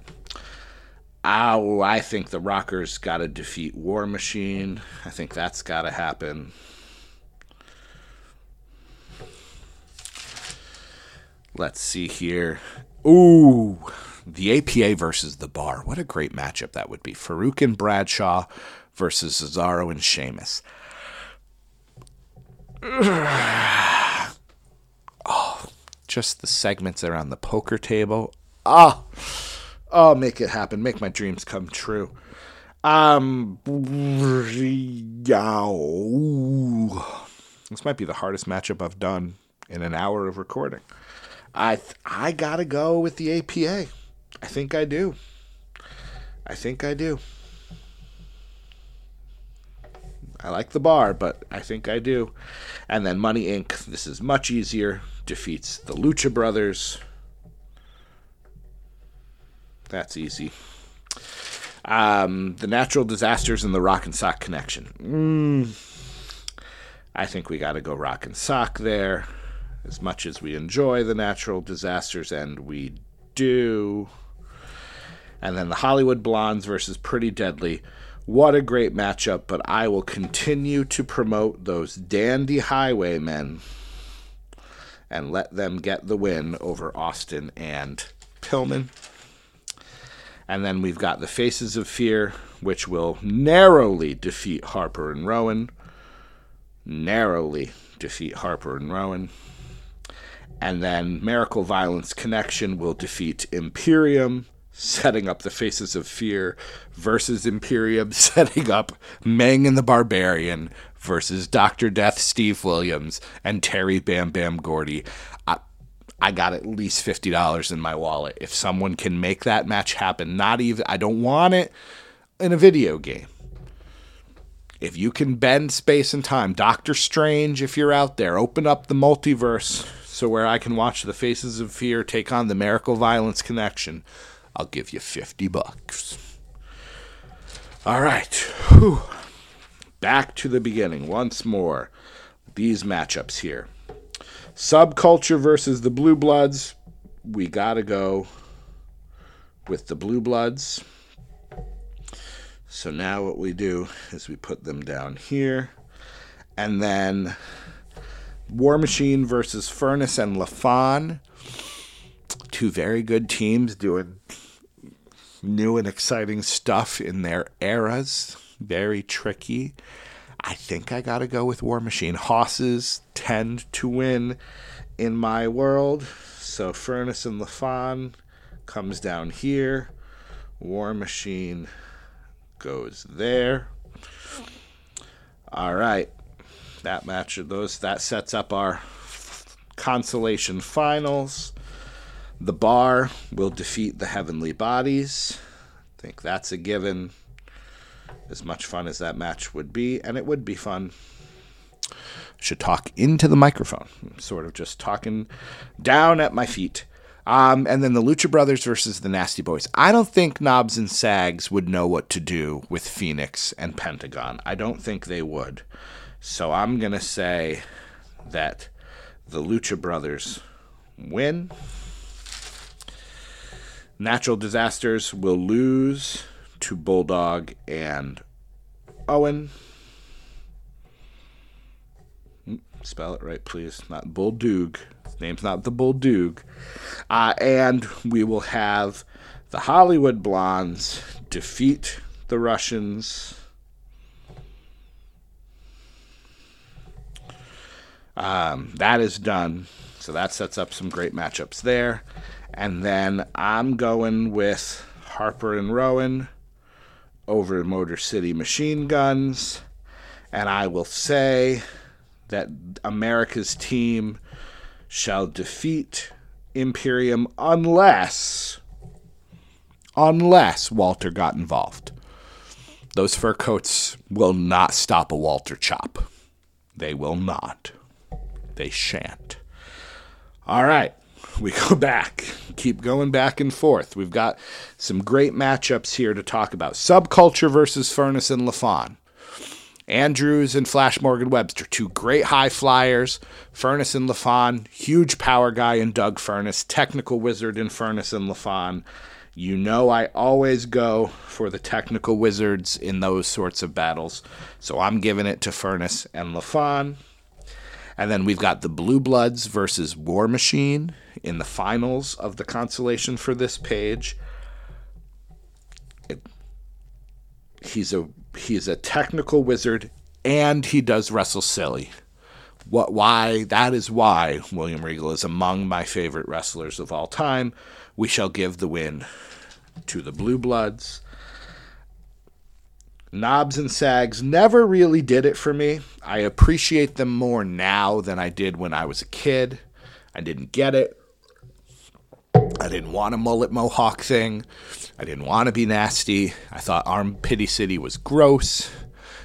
Oh, I think the Rockers got to defeat War Machine. I think that's got to happen. Let's see here. Ooh, the APA versus the Bar. What a great matchup that would be. Faarooq and Bradshaw versus Cesaro and Sheamus. Oh, just the segments around the poker table. Ah, oh, make it happen. Make my dreams come true. Um, this might be the hardest matchup I've done in an hour of recording. I th- I gotta go with the APA. I think I do. I think I do. I like the bar, but I think I do. And then Money Inc. This is much easier. Defeats the Lucha Brothers. That's easy. Um, the natural disasters and the Rock and Sock connection. Mm, I think we got to go Rock and Sock there. As much as we enjoy the natural disasters, and we do. And then the Hollywood Blondes versus Pretty Deadly. What a great matchup, but I will continue to promote those dandy highwaymen and let them get the win over Austin and Pillman. And then we've got the Faces of Fear, which will narrowly defeat Harper and Rowan. Narrowly defeat Harper and Rowan. And then Miracle Violence Connection will defeat Imperium, setting up the Faces of Fear versus Imperium, setting up Meng and the Barbarian versus Dr. Death Steve Williams and Terry Bam Bam Gordy. I, I got at least fifty dollars in my wallet. If someone can make that match happen, not even I don't want it in a video game. If you can bend space and time, Doctor Strange, if you're out there, open up the multiverse so where I can watch the Faces of Fear take on the Miracle Violence Connection. I'll give you 50 bucks. All right. Whew. Back to the beginning once more. These matchups here. Subculture versus the Blue Bloods. We got to go with the Blue Bloods. So now what we do is we put them down here. And then War Machine versus Furnas and LaFon. Two very good teams doing new and exciting stuff in their eras. Very tricky. I think I got to go with War Machine. Hosses tend to win in my world. So Furnas and LaFon comes down here. War Machine goes there. All right. That match those that sets up our consolation finals. The bar will defeat the heavenly bodies. I think that's a given. As much fun as that match would be, and it would be fun. Should talk into the microphone. I'm sort of just talking down at my feet. Um, and then the Lucha Brothers versus the Nasty Boys. I don't think Knobbs and Sags would know what to do with Phoenix and Pentagon. I don't think they would. So I'm going to say that the Lucha Brothers win. Natural disasters will lose to Bulldog and Owen. Spell it right, please. Not Bulldog. Name's not the Bulldog. Uh, and we will have the Hollywood Blondes defeat the Russians. Um, that is done. So that sets up some great matchups there. And then I'm going with Harper and Rowan over Motor City Machine Guns. And I will say that America's team shall defeat Imperium unless unless Walter got involved. Those fur coats will not stop a Walter chop. They will not. They shan't. All right we go back, keep going back and forth. We've got some great matchups here to talk about. Subculture versus Furnas and LaFon. Andrews and Flash Morgan Webster, two great high flyers. Furnas and LaFon, huge power guy in Doug Furnas, technical wizard in Furnas and LaFon. You know, I always go for the technical wizards in those sorts of battles. So I'm giving it to Furnas and LaFon. And then we've got the Blue Bloods versus War Machine in the finals of the consolation for this page. It, he's a He's a technical wizard and he does wrestle silly. What why that is why William Regal is among my favorite wrestlers of all time. We shall give the win to the Blue Bloods. Knobbs and Sags never really did it for me. I appreciate them more now than I did when I was a kid. I didn't get it. I didn't want a mullet mohawk thing. I didn't want to be nasty. I thought Arm Armpity City was gross.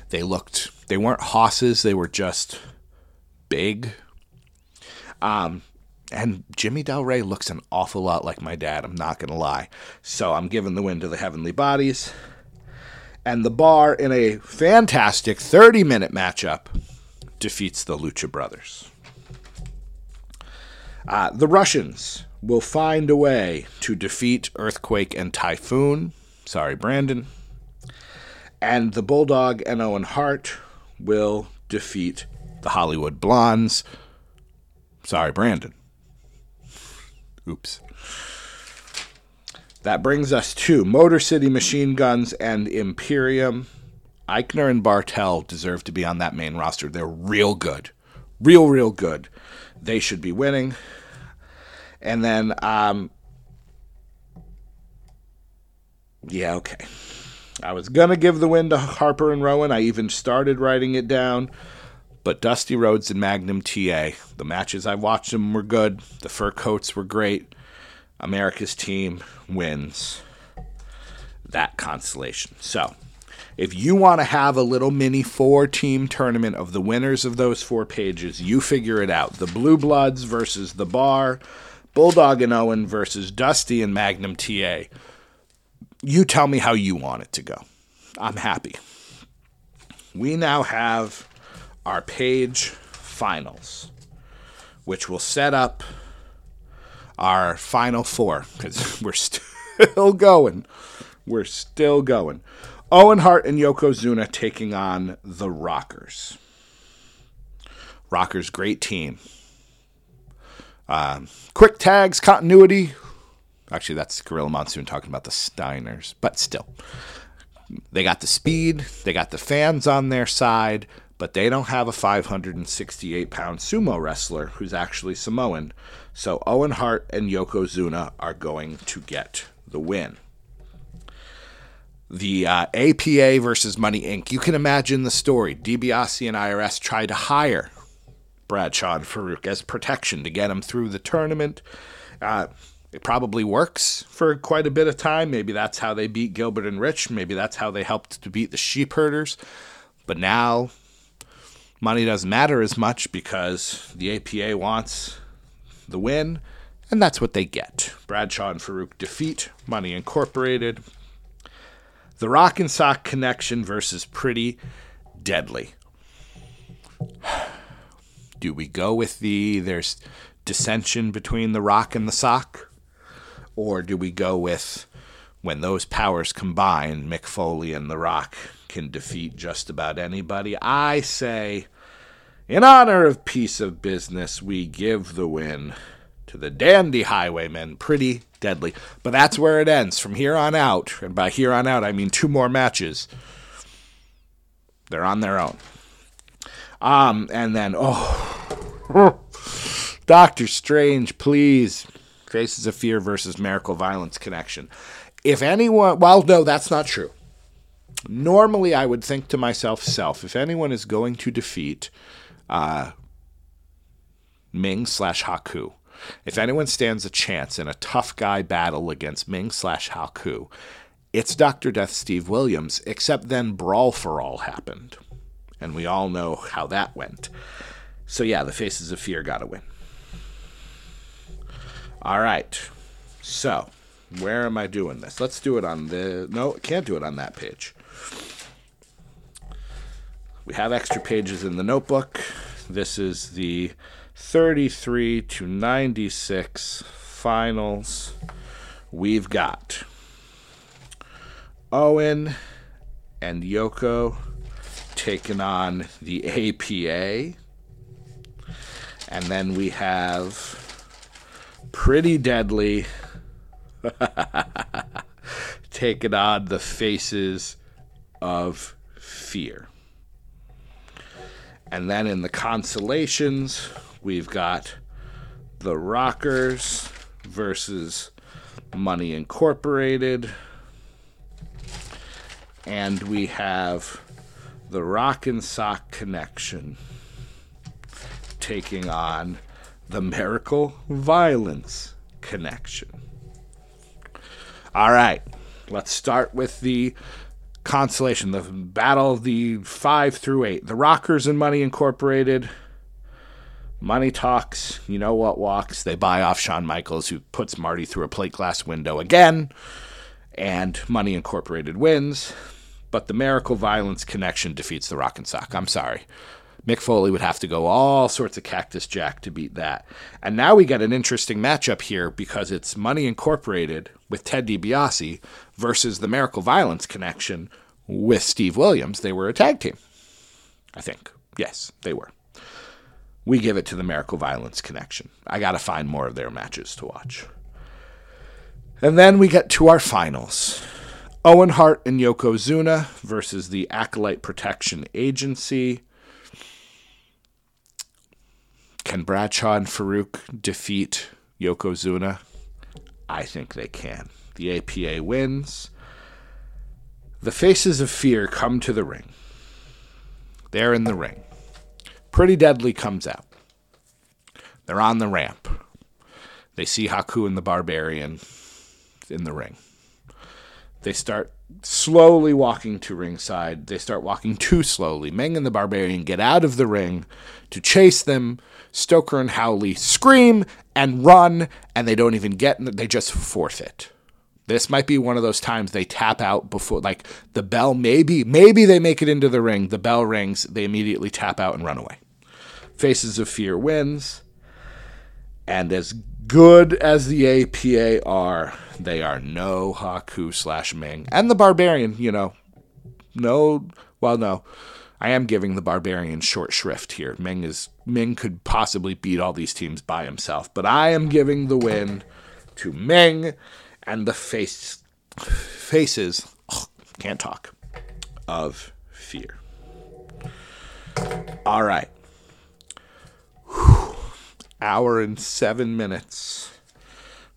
They looked, they weren't hosses, they were just big. Um, and Jimmy Del Rey looks an awful lot like my dad, I'm not going to lie. So I'm giving the win to the Heavenly Bodies. And the bar, in a fantastic 30 minute matchup, defeats the Lucha Brothers. Uh, the Russians will find a way to defeat Earthquake and Typhoon. Sorry, Brandon. And the Bulldog and Owen Hart will defeat the Hollywood Blondes. Sorry, Brandon. Oops. That brings us to Motor City Machine Guns and Imperium. Aichner and Barthel deserve to be on that main roster. They're real good. Real, real good. They should be winning. And then, um, yeah, okay. I was going to give the win to Harper and Rowan. I even started writing it down. But Dusty Rhodes and Magnum TA, the matches I watched them were good. The fur coats were great. America's team wins that constellation. So, if you want to have a little mini four team tournament of the winners of those four pages, you figure it out. The Blue Bloods versus the Bar, Bulldog and Owen versus Dusty and Magnum TA. You tell me how you want it to go. I'm happy. We now have our page finals, which will set up our final four because we're still going. We're still going. Owen Hart and Yokozuna taking on the Rockers. Rockers, great team. Um, quick tags, continuity. Actually, that's Gorilla Monsoon talking about the Steiners, but still. They got the speed, they got the fans on their side, but they don't have a 568 pound sumo wrestler who's actually Samoan. So Owen Hart and Yokozuna are going to get the win. The uh, APA versus Money Inc. You can imagine the story. DiBiase and IRS tried to hire Bradshaw and Faarooq as protection to get him through the tournament. Uh, it probably works for quite a bit of time. Maybe that's how they beat Gilbert and Rich. Maybe that's how they helped to beat the sheep herders. But now money doesn't matter as much because the APA wants the win, and that's what they get. Bradshaw and Faarooq defeat Money Incorporated. The Rock and Sock Connection versus Pretty Deadly. Do we go with the there's dissension between the Rock and the Sock? Or do we go with when those powers combine, Mick Foley and the Rock can defeat just about anybody? I say in honor of peace of business, we give the win to the Dandy Highwaymen. Pretty deadly. But that's where it ends. From here on out, and by here on out, I mean two more matches. They're on their own. Um, and then, oh, Doctor Strange, please. Faces of Fear versus Miracle Violence Connection. If anyone, well, no, that's not true. Normally, I would think to myself, self, if anyone is going to defeat uh, Meng slash Haku. If anyone stands a chance in a tough guy battle against Meng slash Haku, it's Dr. Death Steve Williams, except then Brawl for All happened. And we all know how that went. So, yeah, the Faces of Fear got to win. All right. So, where am I doing this? Let's do it on the. No, can't do it on that page. We have extra pages in the notebook. This is the 33 to 96 finals. We've got Owen and Yoko taking on the APA. And then we have Pretty Deadly taking on the faces of fear. And then in the consolations, we've got the Rockers versus Money Incorporated. And we have the Rock and Sock Connection taking on the Miracle Violence Connection. All right, let's start with the consolation, the battle of the five through eight. The Rockers and Money Incorporated. Money talks, you know what walks. They buy off Shawn Michaels, who puts Marty through a plate glass window again, and Money Incorporated wins. But the Miracle Violence connection defeats the Rock and Sock. I'm sorry. Mick Foley would have to go all sorts of Cactus Jack to beat that. And now we get an interesting matchup here because it's Money Incorporated with Ted DiBiase versus the Miracle Violence connection with Steve Williams. They were a tag team. I think. Yes, they were. We give it to the Miracle Violence connection. I got to find more of their matches to watch. And then we get to our finals. Owen Hart and Yokozuna versus the Acolyte Protection Agency. Can Bradshaw and Faarooq defeat Yokozuna? I think they can. The APA wins. The faces of fear come to the ring. They're in the ring. Pretty Deadly comes out. They're on the ramp. They see Haku and the Barbarian in the ring. They start slowly walking to ringside. They start walking too slowly. Meng and the Barbarian get out of the ring to chase them. Stoker and Howley scream and run, and they don't even get, they just forfeit. This might be one of those times they tap out before, like the bell, maybe, maybe they make it into the ring. The bell rings, they immediately tap out and run away. Faces of Fear wins. And as good as the APA are, they are no Haku slash Meng. And the Barbarian, you know, no, well, no. I am giving the Barbarian short shrift here. Meng is Meng could possibly beat all these teams by himself, but I am giving the win to Meng and the face faces oh, can't talk of fear. All right. Whew. Hour and seven minutes.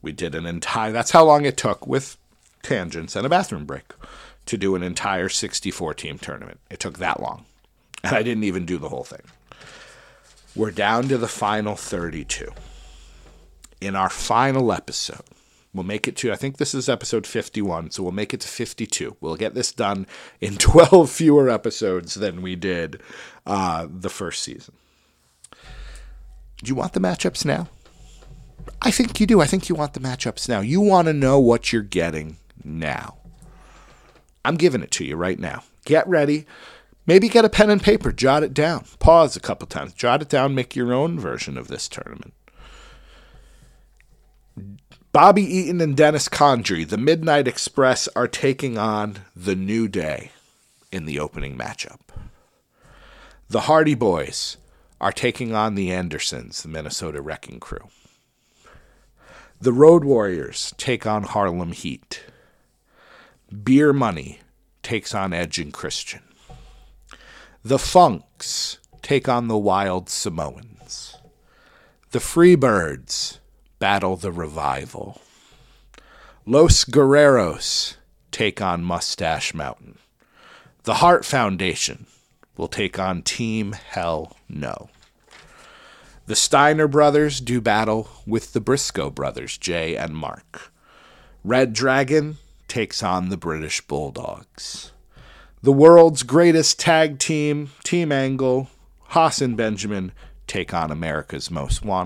We did an entire. That's how long it took with tangents and a bathroom break to do an entire 64 team tournament. It took that long. And I didn't even do the whole thing. We're down to the final 32. In our final episode, we'll make it to, I think this is episode 51, so we'll make it to 52. We'll get this done in 12 fewer episodes than we did uh, the first season. Do you want the matchups now? I think you do. I think you want the matchups now. You want to know what you're getting now. I'm giving it to you right now. Get ready. Maybe get a pen and paper, jot it down. Pause a couple times, jot it down, make your own version of this tournament. Bobby Eaton and Dennis Condrey, the Midnight Express, are taking on the New Day in the opening matchup. The Hardy Boys are taking on the Andersons, the Minnesota Wrecking Crew. The Road Warriors take on Harlem Heat. Beer Money takes on Edge and Christian. The Funks take on the Wild Samoans. The Freebirds battle the Revival. Los Guerreros take on Mustache Mountain. The Heart Foundation will take on Team Hell No. The Steiner brothers do battle with the Briscoe brothers, Jay and Mark. Red Dragon takes on the British Bulldogs the world's greatest tag team, Team Angle, Haas and Benjamin take on America's Most Wanted.